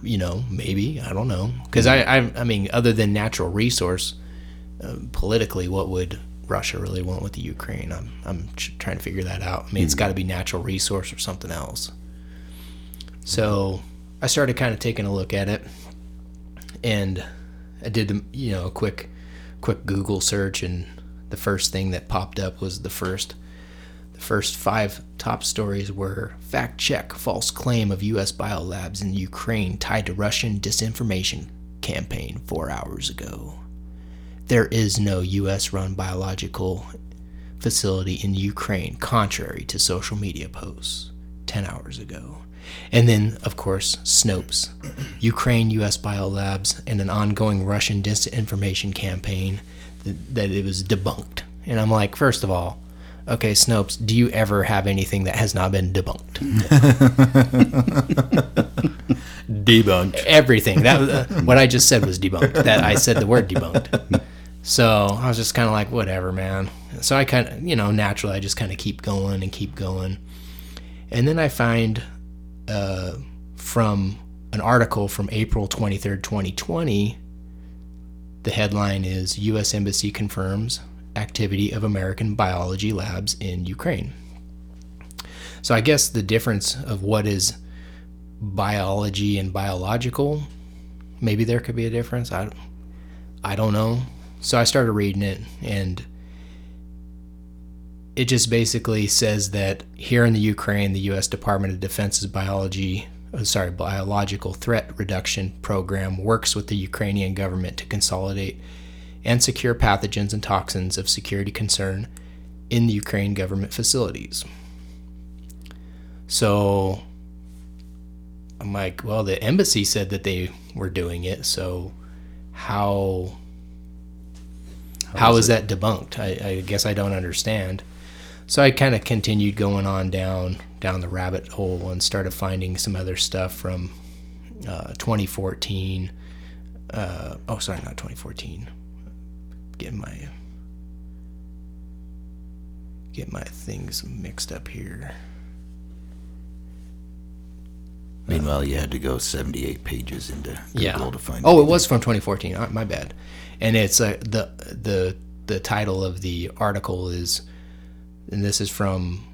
you know, maybe, I don't know. Because I, I, I mean, other than natural resource, uh, politically, what would Russia really want with the Ukraine? I'm, I'm trying to figure that out. I mean, it's hmm. got to be natural resource or something else. So I started kind of taking a look at it, and I did, the, you know, a quick, quick Google search, and the first thing that popped up was the first, the first five top stories were fact check false claim of U.S. biolabs in Ukraine tied to Russian disinformation campaign four hours ago. There is no U.S. run biological facility in Ukraine, contrary to social media posts 10 hours ago. And then, of course, Snopes, Ukraine U.S. biolabs, and an ongoing Russian disinformation campaign that, that it was debunked. And I'm like, first of all, okay, Snopes, do you ever have anything that has not been debunked? Debunked. Everything. That uh, what I just said was debunked. That I said the word debunked. So I was just kind of like, whatever, man. So I kind of, you know, naturally, I just kind of keep going and keep going. And then I find uh, from an article from April 23rd, 2020, the headline is U.S. Embassy confirms activity of American biology labs in Ukraine. So I guess the difference of what is biology and biological, maybe there could be a difference. I, I don't know. So I started reading it, and it just basically says that here in the Ukraine, the U.S. Department of Defense's biology, uh, sorry, biological threat reduction program works with the Ukrainian government to consolidate and secure pathogens and toxins of security concern in the Ukraine government facilities. So I'm like, well, the embassy said that they were doing it, so how how is that debunked? I, I guess I don't understand. So I kind of continued going on down down the rabbit hole and started finding some other stuff from uh, 2014. Uh, oh, sorry, not 2014. Getting my get my things mixed up here. Meanwhile, you had to go 78 pages into Google yeah. to find. Oh, it was from 2014. Uh, My bad. And it's uh, the the the title of the article is, and this is from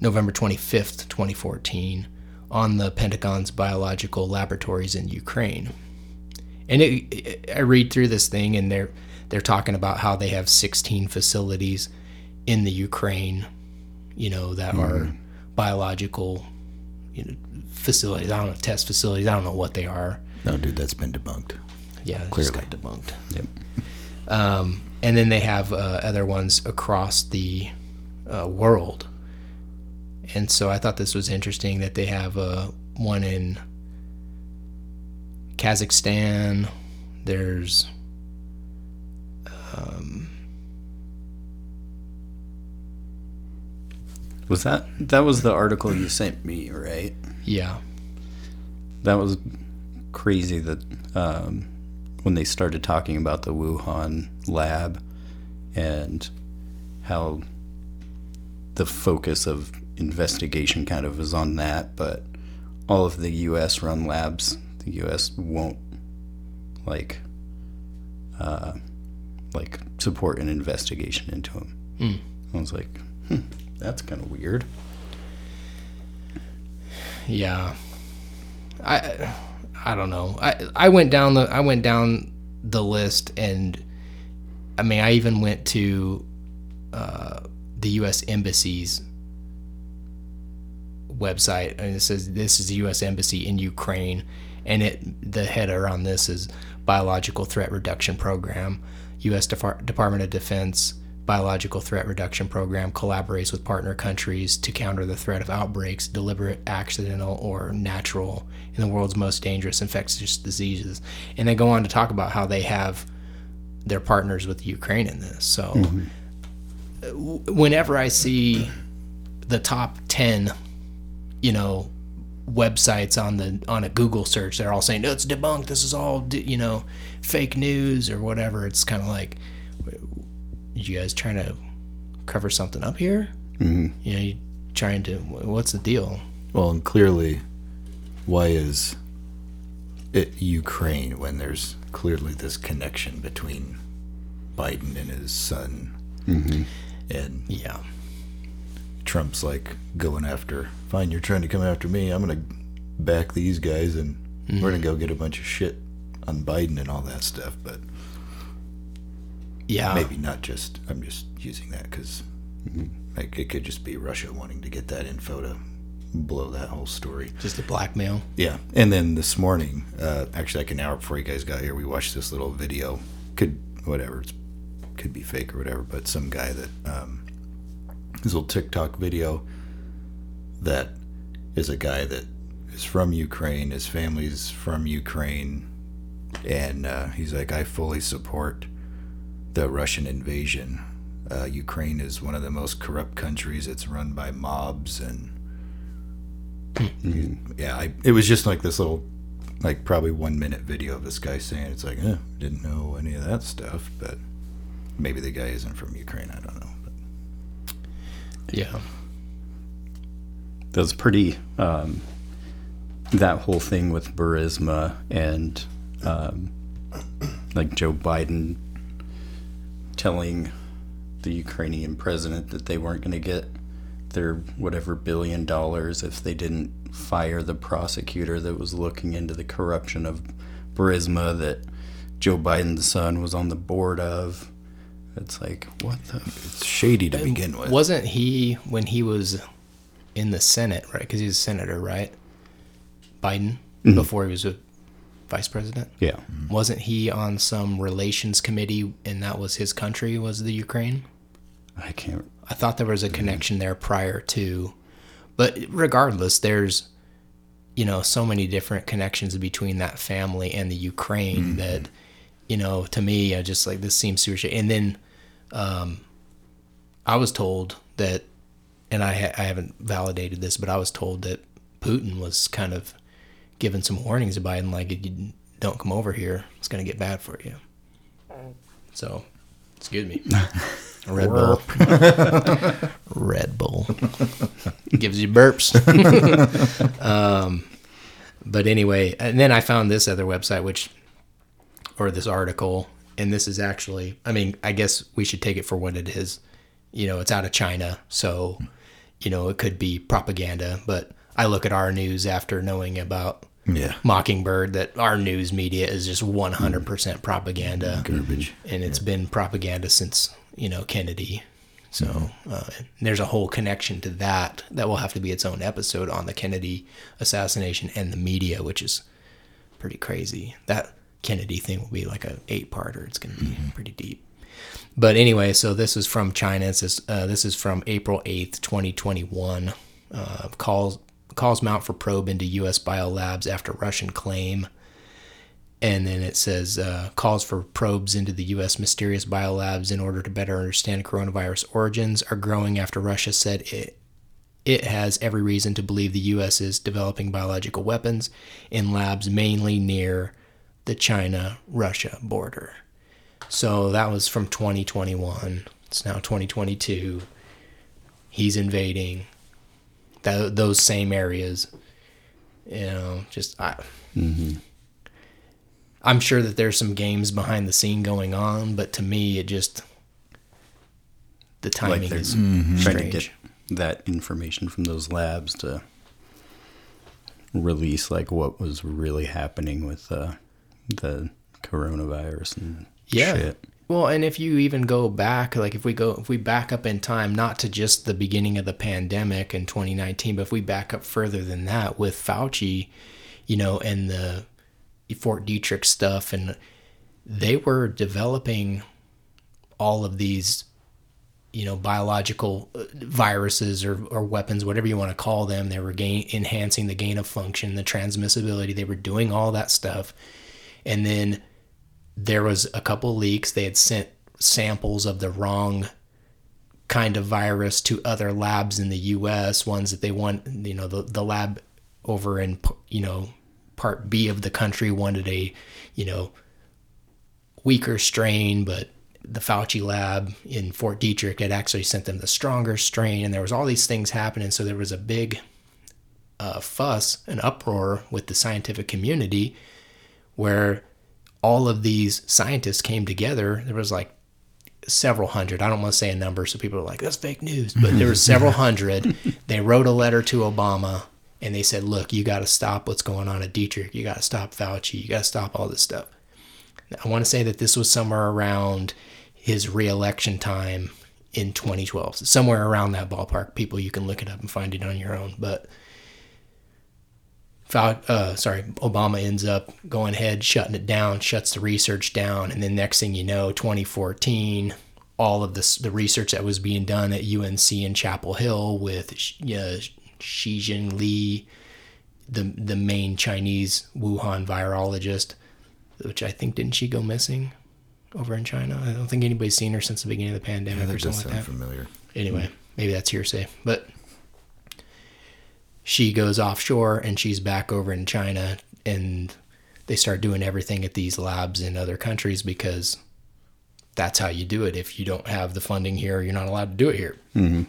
November 25th, 2014, on the Pentagon's biological laboratories in Ukraine. And it, it, I read through this thing, and they're they're talking about how they have 16 facilities in the Ukraine, you know, that are biological, you know, facilities. I don't know, test facilities. I don't know what they are. No, dude, that's been debunked. Yeah, Clearly. got debunked. Yep. Um, and then they have uh, other ones across the uh, world. And so I thought this was interesting that they have uh, one in Kazakhstan. There's Was that that was the article you sent me, right? yeah, that was crazy that um, when they started talking about the Wuhan lab and how the focus of investigation kind of was on that, but all of the U.S. run labs, the U.S. won't like uh, like support an investigation into them. Mm. I was like, hmm, that's kind of weird. Yeah. I I don't know. I I went down the I went down the list and I mean I even went to uh, the U.S. embassy's website and it says this is the U.S. embassy in Ukraine and it the header on this is biological threat reduction program. U.S. Department of Defense biological threat reduction program collaborates with partner countries to counter the threat of outbreaks, deliberate, accidental, or natural, in the world's most dangerous infectious diseases. And they go on to talk about how they have their partners with Ukraine in this. So, w- whenever I see the top 10, you know, websites on the on a Google search, they're all saying, "No, it's debunked. This is all you know, fake news or whatever." It's kind of like, you guys trying to cover something up here? Mhm. You know, you trying to. What's the deal? Well, and clearly, why is it Ukraine when there's clearly this connection between Biden and his son? Mhm. And yeah, Trump's like going after, fine, you're trying to come after me. I'm going to back these guys and we're going to go get a bunch of shit on Biden and all that stuff. But Yeah. maybe not just, I'm just using that because like, it could just be Russia wanting to get that info to blow that whole story. Just a blackmail. Yeah, and then this morning, uh, actually, like an hour before you guys got here, we watched this little video. Could whatever, it's, could be fake or whatever, but some guy that um, this little TikTok video that is a guy that is from Ukraine. His family's from Ukraine, and uh, he's like, I fully support the Russian invasion. Uh, Ukraine is one of the most corrupt countries. It's run by mobs and yeah, I, it was just like this little, like probably one minute video of this guy saying it's like, eh, didn't know any of that stuff, but maybe the guy isn't from Ukraine. I don't know. But Yeah. That's pretty. Um, that whole thing with Burisma and um, like Joe Biden telling the Ukrainian president that they weren't going to get their whatever billion dollars if they didn't fire the prosecutor that was looking into the corruption of Burisma that Joe Biden's son was on the board of. It's like what the it's shady to begin with. Wasn't he when he was in the Senate, right? Because he's a senator, right? Biden Mhm. before he was a vice president. Yeah. Mm-hmm. Wasn't he on some relations committee, and that was his country? Was the Ukraine? I can't. I thought there was a mm-hmm. connection there prior to, but regardless, there's you know so many different connections between that family and the Ukraine mm-hmm. that you know to me I just like this seems super shady. And then um, I was told that, and I ha- I haven't validated this, but I was told that Putin was kind of giving some warnings to Biden, like if you don't come over here, it's gonna get bad for you. So, excuse me. Red Bull. Red Bull. Gives you burps. um, but anyway, and then I found this other website, which, or this article, and this is actually, I mean, I guess we should take it for what it is. You know, it's out of China, so, you know, it could be propaganda, but I look at our news after knowing about Yeah. Mockingbird that our news media is just 100% propaganda. Garbage. And it's been propaganda since, you know, Kennedy. So uh, there's a whole connection to that that will have to be its own episode on the Kennedy assassination and the media, which is pretty crazy. That Kennedy thing will be like a eight parter. It's going to be pretty deep. But anyway, so this is from China. It says, uh, this is from April 8th, 2021. Uh, calls calls mount for probe into U.S. biolabs after Russian claim. And then it says uh, calls for probes into the U.S. mysterious biolabs in order to better understand coronavirus origins are growing after Russia said it it has every reason to believe the U.S. is developing biological weapons in labs mainly near the China Russia border. So that was from 2021. It's now 2022. He's invading that, those same areas. You know, just I. I'm sure that there's some games behind the scene going on, but to me, it just the timing they're is trying to get that information from those labs to release like what was really happening with uh, the coronavirus and yeah. shit. Well, and if you even go back, like if we go, if we back up in time, not to just the beginning of the pandemic in 2019, but if we back up further than that with Fauci, you know, and the Fort Detrick stuff, and they were developing all of these, you know, biological uh, viruses or, or weapons, whatever you want to call them. They were gain, enhancing the gain of function, the transmissibility. They were doing all that stuff. And then there was a couple leaks. They had sent samples of the wrong kind of virus to other labs in the U.S. Ones that they want, you know, the the lab over in you know part B of the country wanted a you know weaker strain, but the Fauci lab in Fort Detrick had actually sent them the stronger strain, and there was all these things happening. So there was a big uh, fuss, an uproar with the scientific community, where all of these scientists came together. There was like several hundred. I don't want to say a number, so people are like, "That's fake news," but there were several hundred. They wrote a letter to Obama, and they said, "Look, you got to stop what's going on at Detrick. You got to stop Fauci. You got to stop all this stuff." I want to say that this was somewhere around his reelection time in 2012, somewhere around that ballpark. People, you can look it up and find it on your own, but. Uh, sorry, Obama ends up going ahead, shutting it down, shuts the research down, and then next thing you know, 2014, all of this the research that was being done at UNC in Chapel Hill with uh, Xi Jin Li, the the main Chinese Wuhan virologist, which I think didn't she go missing over in China? I don't think anybody's seen her since the beginning of the pandemic Yeah, or something like that. familiar. Anyway, maybe that's hearsay, but she goes offshore and she's back over in China and they start doing everything at these labs in other countries because that's how you do it. If you don't have the funding here, you're not allowed to do it here. Mm-hmm.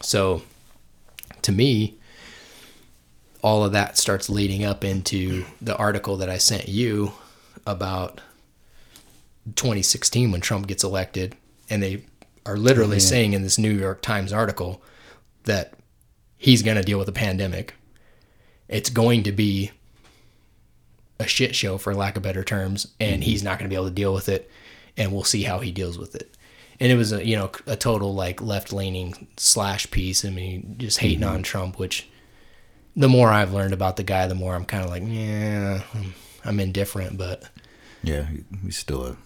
So to me, all of that starts leading up into the article that I sent you about 2016 when Trump gets elected. And they are literally saying in this New York Times article that he's going to deal with a pandemic. It's going to be a shit show, for lack of better terms, and mm-hmm. he's not going to be able to deal with it. And we'll see how he deals with it and it was a you know a total like left leaning slash piece. I mean, just hating mm-hmm. on Trump. Which the more I've learned about the guy, the more I'm kind of like, yeah, I'm, I'm indifferent. But Yeah, he's still a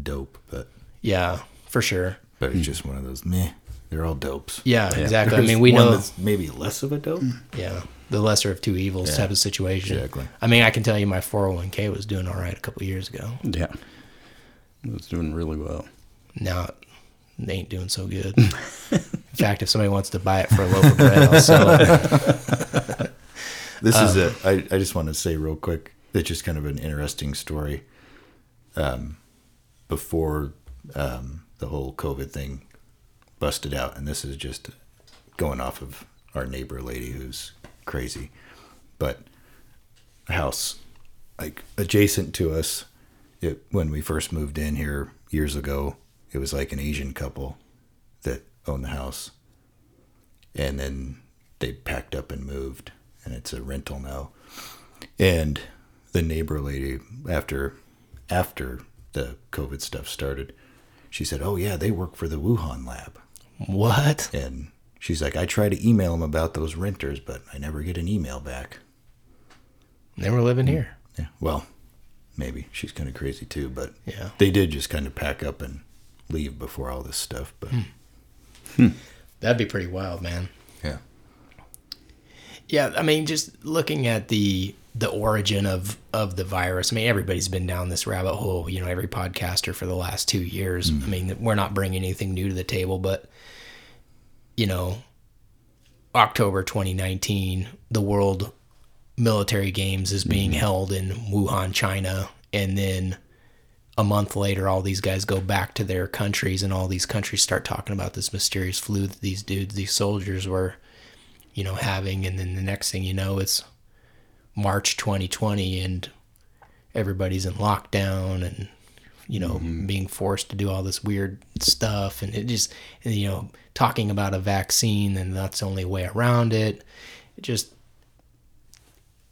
dope, but yeah, for sure. but he's mm. just one of those meh. They're all dopes. Yeah, exactly. I mean, we one know, that's maybe less of a dope. yeah, the lesser of two evils Yeah, type of situation. exactly. I mean, I can tell you, my 401k was doing all right a couple of years ago. Yeah. It was doing really well. Now it ain't doing so good. In fact, if somebody wants to buy it for a loaf of bread, I'll sell it. This is a. I, I just want to say real quick. It's just kind of an interesting story. Um, before um, the whole COVID thing busted out, and this is just going off of our neighbor lady who's crazy, but a house like adjacent to us. It, when we first moved in here years ago, it was like an Asian couple that owned the house, and then they packed up and moved, and it's a rental now. And the neighbor lady, after after the COVID stuff started, she said, "Oh yeah, they work for the Wuhan lab." What? And she's like, "I try to email them about those renters, but I never get an email back." They were living here. Yeah, well, maybe she's kind of crazy too, but Yeah. they did just kind of pack up and leave before all this stuff. But hmm. Hmm. That'd be pretty wild, man. yeah, Yeah, I mean, just looking at the the origin of of the virus. I mean, everybody's been down this rabbit hole. You know, every podcaster for the last two years. Hmm. I mean, we're not bringing anything new to the table, but you know, October 2019, the World Military Games is being mm-hmm. held in Wuhan, China, and then a month later, all these guys go back to their countries, and all these countries start talking about this mysterious flu that these dudes, these soldiers, were, you know, having, and then the next thing you know, it's March 2020, and everybody's in lockdown, and you know, mm-hmm. being forced to do all this weird stuff, and it just, you know, talking about a vaccine, and that's the only way around it. It just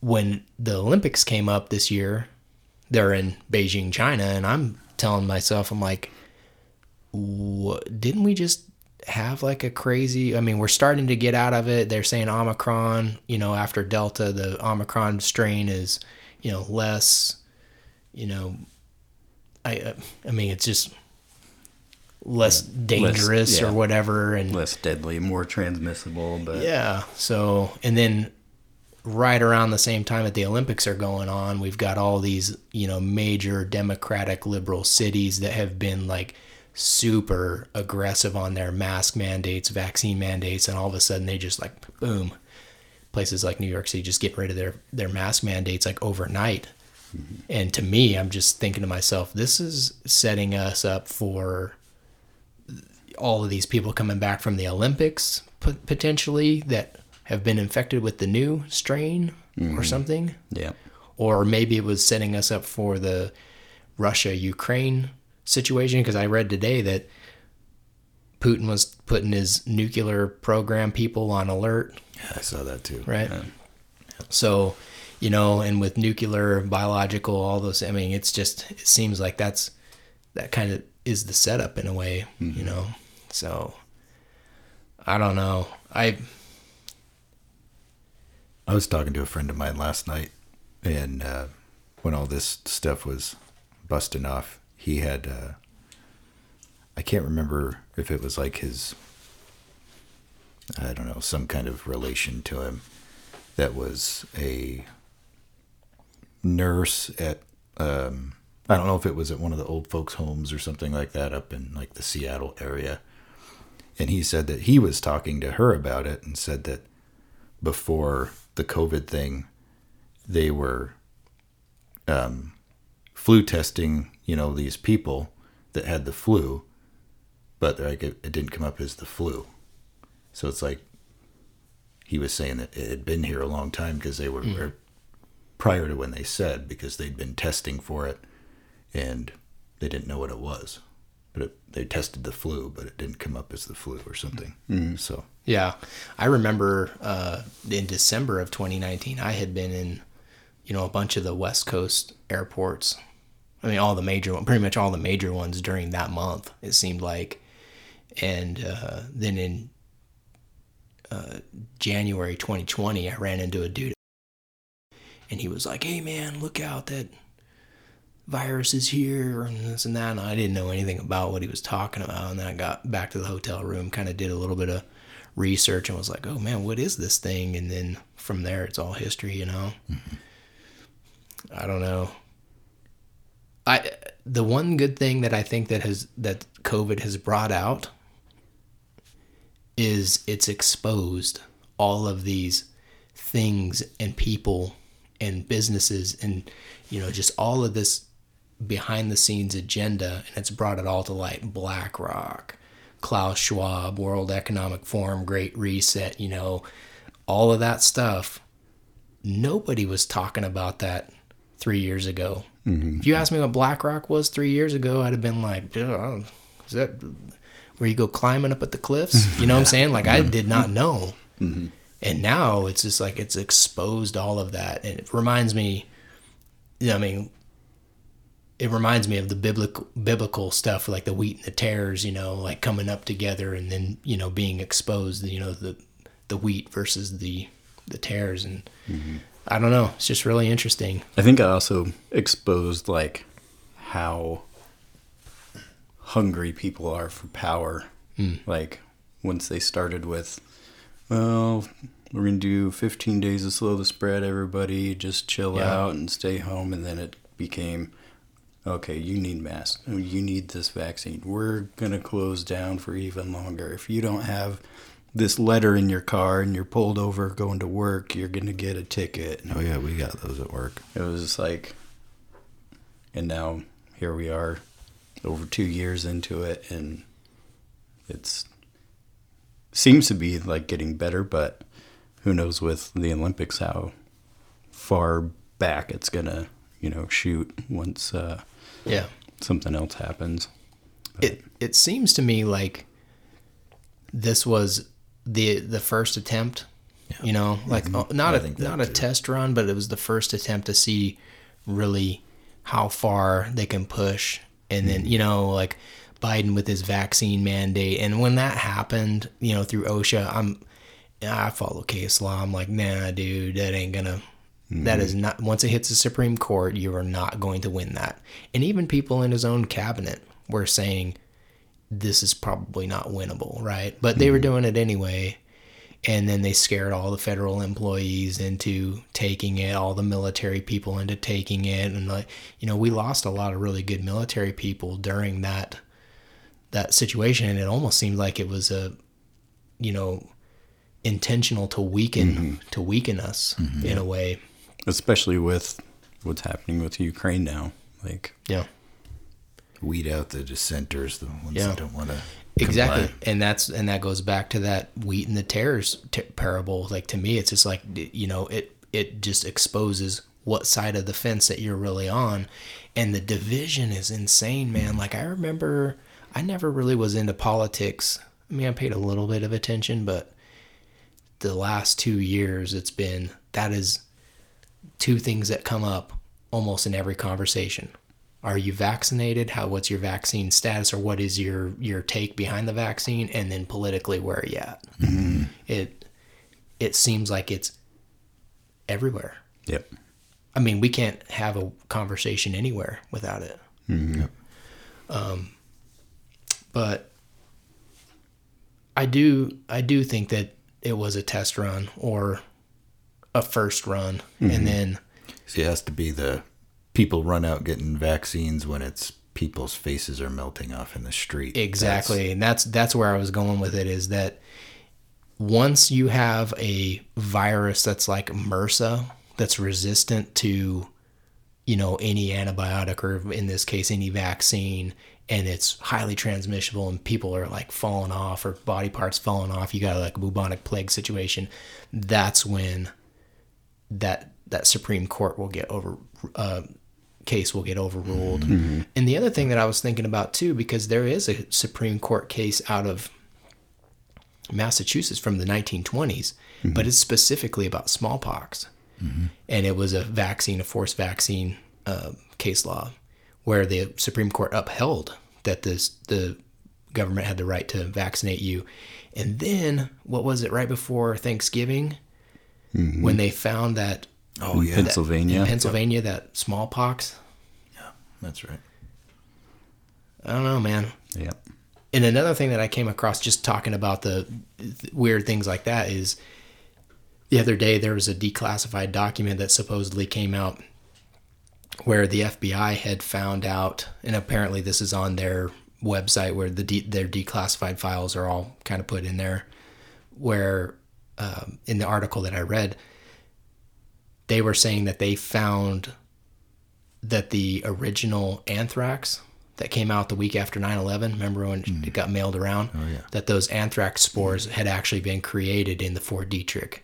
when the Olympics came up this year, they're in Beijing, China, and I'm telling myself, I'm like, didn't we just have like a crazy? I mean, we're starting to get out of it. They're saying Omicron, you know, after Delta, the Omicron strain is, you know, less, you know, I, uh, I mean, it's just less dangerous yeah. or whatever, and Less deadly, more transmissible, but yeah. So, and then right around the same time that the Olympics are going on, we've got all these, you know, major democratic liberal cities that have been like super aggressive on their mask mandates, vaccine mandates, and all of a sudden they just like boom. Places like New York City just getting rid of their their mask mandates like overnight. And to me, I'm just thinking to myself, this is setting us up for all of these people coming back from the Olympics potentially that have been infected with the new strain or mm-hmm. something. yeah. Or maybe it was setting us up for the Russia Ukraine situation because I read today that Putin was putting his nuclear program people on alert, Yeah, I saw that too. right? So, you know, and with nuclear, biological, all those, I mean, it's just, it seems like that's, that kind of is the setup in a way, you know? So, I don't know. I, I was talking to a friend of mine last night, and uh, when all this stuff was busting off, he had uh, I can't remember if it was like his I don't know some kind of relation to him that was a nurse at um, I don't know if it was at one of the old folks' homes or something like that up in like the Seattle area. And he said that he was talking to her about it and said that before the COVID thing, they were um, flu testing, you know, these people that had the flu, but like it, it didn't come up as the flu. So it's like he was saying that it had been here a long time because they were or prior to when they said because they'd been testing for it and they didn't know what it was. But it, they tested the flu, but it didn't come up as the flu or something. So Yeah, I remember uh, in December of 2019, I had been in, you know, a bunch of the West Coast airports. I mean, all the major, pretty much all the major ones during that month. It seemed like, and uh, then in uh, January 2020, I ran into a dude, and he was like, "Hey, man, look out! That virus is here and this and that. And I didn't know anything about what he was talking about. And then I got back to the hotel room, kind of did a little bit of research and was like, oh man, what is this thing? And then from there, it's all history, you know? Mm-hmm. I don't know. I, the one good thing that I think that has, that COVID has brought out is it's exposed all of these things and people and businesses and you know just all of this behind the scenes agenda and it's brought it all to light. Blackrock klaus schwab world economic forum great reset you know all of that stuff. Nobody was talking about that three years ago. Mm-hmm. If you asked me what blackrock was three years ago i'd have been like "Duh, is that where you go climbing up at the cliffs? You know what i'm saying? Like i mm-hmm. did not know mm-hmm. And now it's just like it's exposed all of that. And it reminds me i mean it reminds me of the biblical biblical stuff like the wheat and the tares you know like coming up together and then you know being exposed you know the the wheat versus the the tares. And mm-hmm. i don't know. It's just really interesting. I think I also exposed like how hungry people are for power. Hmm. Like once they started with, well, we're gonna do 15 days to slow the spread. Everybody just chill Yeah. out and stay home, and then it became, okay, you need masks. Oh, you need this vaccine. We're gonna close down for even longer. If you don't have this letter in your car and you're pulled over going to work, you're going to get a ticket. Oh yeah, we got those at work. It was like, and now here we are, over two years into it, and it's seems to be like getting better, but who knows with the Olympics how far back it's gonna you know shoot once uh, Yeah. something else happens. It it seems to me like this was the the first attempt. You know, like uh, not I a think that not a test run, but it was the first attempt to see really how far they can push. And then you know, like Biden with his vaccine mandate, and when that happened, you know, through OSHA, I'm I follow case law. I'm like, nah, dude, that ain't gonna. That is mm-hmm. not. Once it hits the Supreme Court, you are not going to win that. And even people in his own cabinet were saying this is probably not winnable, right? But they were mm-hmm. doing it anyway. And then they scared all the federal employees into taking it, all the military people into taking it, and like you know, we lost a lot of really good military people during that that situation, and it almost seemed like it was a, you know, intentional to weaken mm-hmm. to weaken us mm-hmm. in a way. especially with what's happening with Ukraine now. Like, Yeah. Weed out the dissenters, the ones Yeah. that don't want to. exactly and that's and that goes back to that wheat and the tares t- parable like to me it's just like you know it it just exposes what side of the fence that you're really on and the division is insane man mm-hmm. like i remember i never really was into politics. I mean i paid a little bit of attention but the last two years it's been that is two things that come up almost in every conversation. Are you vaccinated? How what's your vaccine status? Or what is your your take behind the vaccine? And then politically where are you at? It it seems like it's everywhere. Yep. i mean we can't have a conversation anywhere without it. Um but i do i do think that it was a test run or a first run and mm-hmm. then See, it has to be the people run out getting vaccines when it's people's faces are melting off in the street. Exactly. and that's that's where I was going with it is that once you have a virus that's like MRSA that's resistant to you know any antibiotic or in this case any vaccine and it's highly transmissible and people are like falling off or body parts falling off. You got like a bubonic plague situation. That's when that that supreme court will get over uh, case will get overruled. And the other thing that i was thinking about too because there is a supreme court case out of massachusetts from the 1920s but it's specifically about smallpox. And it was a vaccine, a forced vaccine uh, case law, where the Supreme Court upheld that this the government had the right to vaccinate you. And then what was it right before Thanksgiving mm-hmm. when they found that Oh yeah, that- Pennsylvania. in Pennsylvania that smallpox? Yeah, that's right. I don't know, man. Yep. And another thing that I came across just talking about the th- weird things like that is the other day there was a declassified document that supposedly came out where the FBI had found out, and apparently this is on their website where the de- their declassified files are all kind of put in there. Where um, in the article that I read, they were saying that they found that the original anthrax that came out the week after 9-11 remember when it got mailed around yeah. that those anthrax spores had actually been created in the fort detrick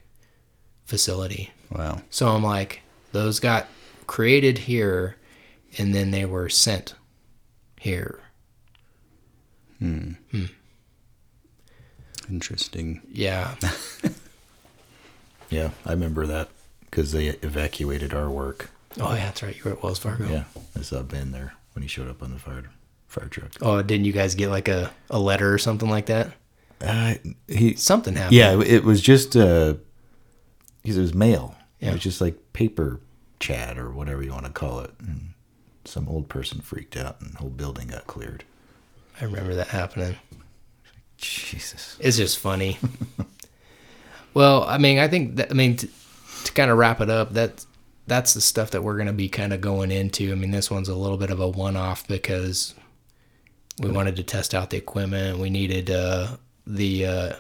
facility Wow. so i'm like those got created here and then they were sent here Interesting. yeah Yeah, I remember that because they evacuated our work. oh yeah that's right you were at wells fargo Yeah, I saw Ben there when he showed up on the fire fire truck. oh didn't you guys get like a, a letter or something like that Uh, he something happened yeah, it was just uh, because it was mail. Yeah. It was just like paper chat or whatever you want to call it. And some old person freaked out, and the whole building got cleared. i remember that happening Jesus. It's just funny. well, I mean, I think that I mean to, to kind of wrap it up, that that's the stuff that we're going to be kind of going into. I mean, this one's a little bit of a one-off because we wanted to test out the equipment. We needed uh, the uh,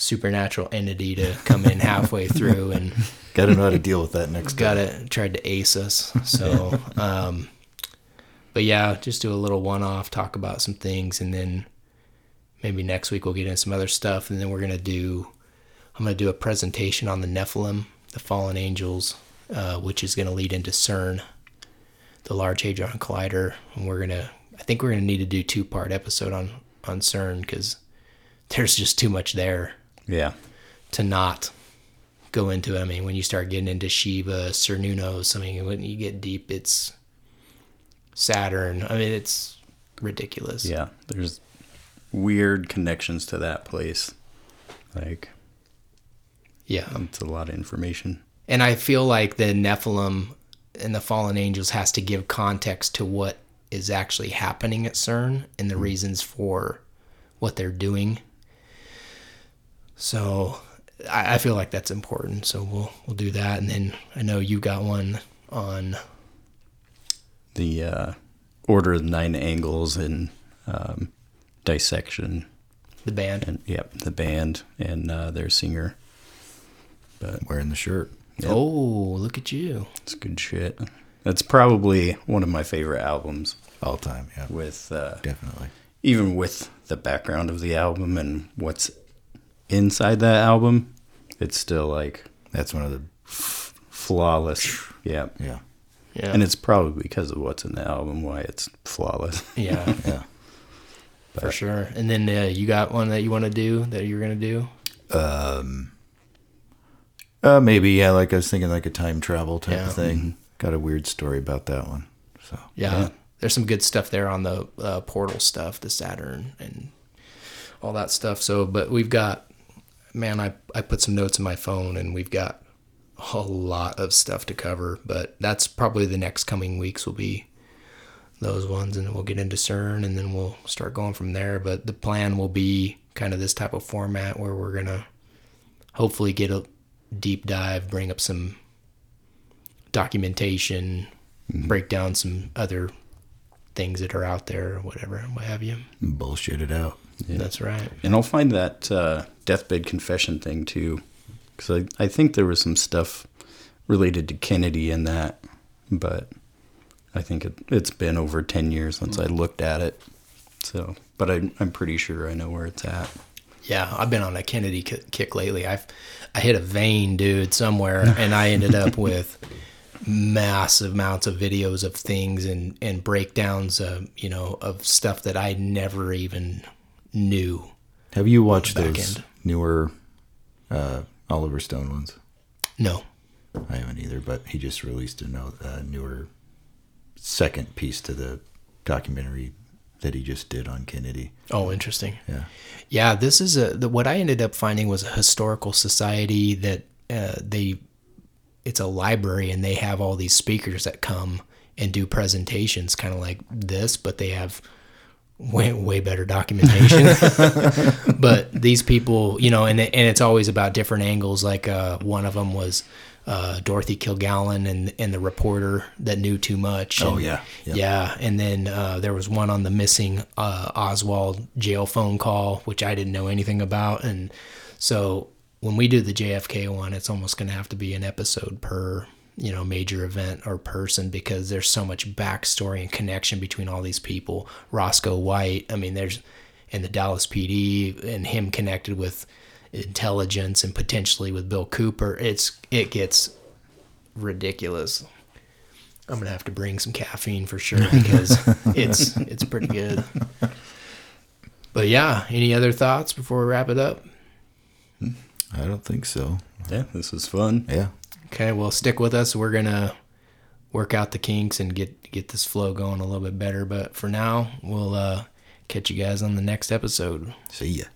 supernatural entity to come in halfway through and Got to know how to deal with that next got it tried to ace us. So, um, but yeah, just do a little one off, talk about some things, and then maybe next week we'll get into some other stuff, and then we're gonna do. I'm gonna do a presentation on the Nephilim, the fallen angels, uh, which is gonna lead into CERN, the Large Hadron Collider, and we're gonna. I think we're gonna need to do two part episode on on CERN because there's just too much there Yeah. to not go into. I mean, when you start getting into Shiva, Cernunnos, I mean, when you get deep, it's Saturn. I mean, it's ridiculous. Yeah. There's weird connections to that place. Like, Yeah. it's a lot of information. And I feel like the Nephilim and the fallen angels has to give context to what is actually happening at CERN and the hmm. reasons for what they're doing. So I, I feel like that's important. So we'll we'll do that. And then I know you got one on The uh, Order of Nine Angles and um, Dissection. the band. And, yep, the band and uh, their singer. But Wearing the shirt. Yep. Oh, look at you. it's good shit. That's probably one of my favorite albums All time, yeah. with uh, Definitely. even with the background of the album and what's inside that album, it's still like That's one of the, flawless. Yeah. yeah. Yeah. And it's probably because of what's in the album why it's flawless. yeah, Yeah. for sure. And then uh, you got one that you want to do that you're gonna do. Um uh, maybe, yeah, like I was thinking like a time travel type Yeah. of thing. Got a weird story about that one. So, Yeah, there's some good stuff there on the uh, portal stuff, the Saturn and all that stuff. So, but we've got, man, I I put some notes in my phone, and we've got a lot of stuff to cover. But that's probably the next coming weeks will be those ones, and we'll get into CERN, and then we'll start going from there. But the plan will be kind of this type of format where we're gonna hopefully get a deep dive, bring up some documentation, mm-hmm. break down some other things that are out there or whatever, what have you. bullshit it out. That's right. And I'll find that uh, deathbed confession thing too, because I, I think there was some stuff related to Kennedy in that, but I think it, it's been over 10 years since I looked at it. So, but I, I'm pretty sure I know where it's at. Yeah, I've been on a Kennedy kick lately. I've I hit a vein, dude, somewhere, and I ended up with massive amounts of videos of things and and breakdowns, uh, you know, of stuff that I never even knew. Have you watched those end. newer uh, Oliver Stone ones? No. I haven't either, but he just released a no, uh, newer second piece to the documentary that he just did on Kennedy. Oh, interesting. Yeah. Yeah, this is a the, what I ended up finding was a historical society that uh, they it's a library and they have all these speakers that come and do presentations kind of like this, but they have way way better documentation. but these people, you know, and and it's always about different angles. Like uh, one of them was uh, Dorothy Kilgallen and and the reporter that knew too much. Oh, And- yeah. Yep. yeah. And then uh, there was one on the missing uh, Oswald jail phone call, which I didn't know anything about. And so when we do the JFK one, it's almost going to have to be an episode per you know major event or person because there's so much backstory and connection between all these people. Roscoe White, I mean, there's and the Dallas PD and him connected with intelligence and potentially with Bill Cooper. It's it gets ridiculous. I'm gonna have to bring some caffeine for sure because it's it's pretty good. But yeah, any other thoughts before we wrap it up? I don't think so. Yeah, this was fun. Yeah. Okay, well stick with us. We're gonna work out the kinks and get get this flow going a little bit better. But for now, we'll uh, catch you guys on the next episode. See ya.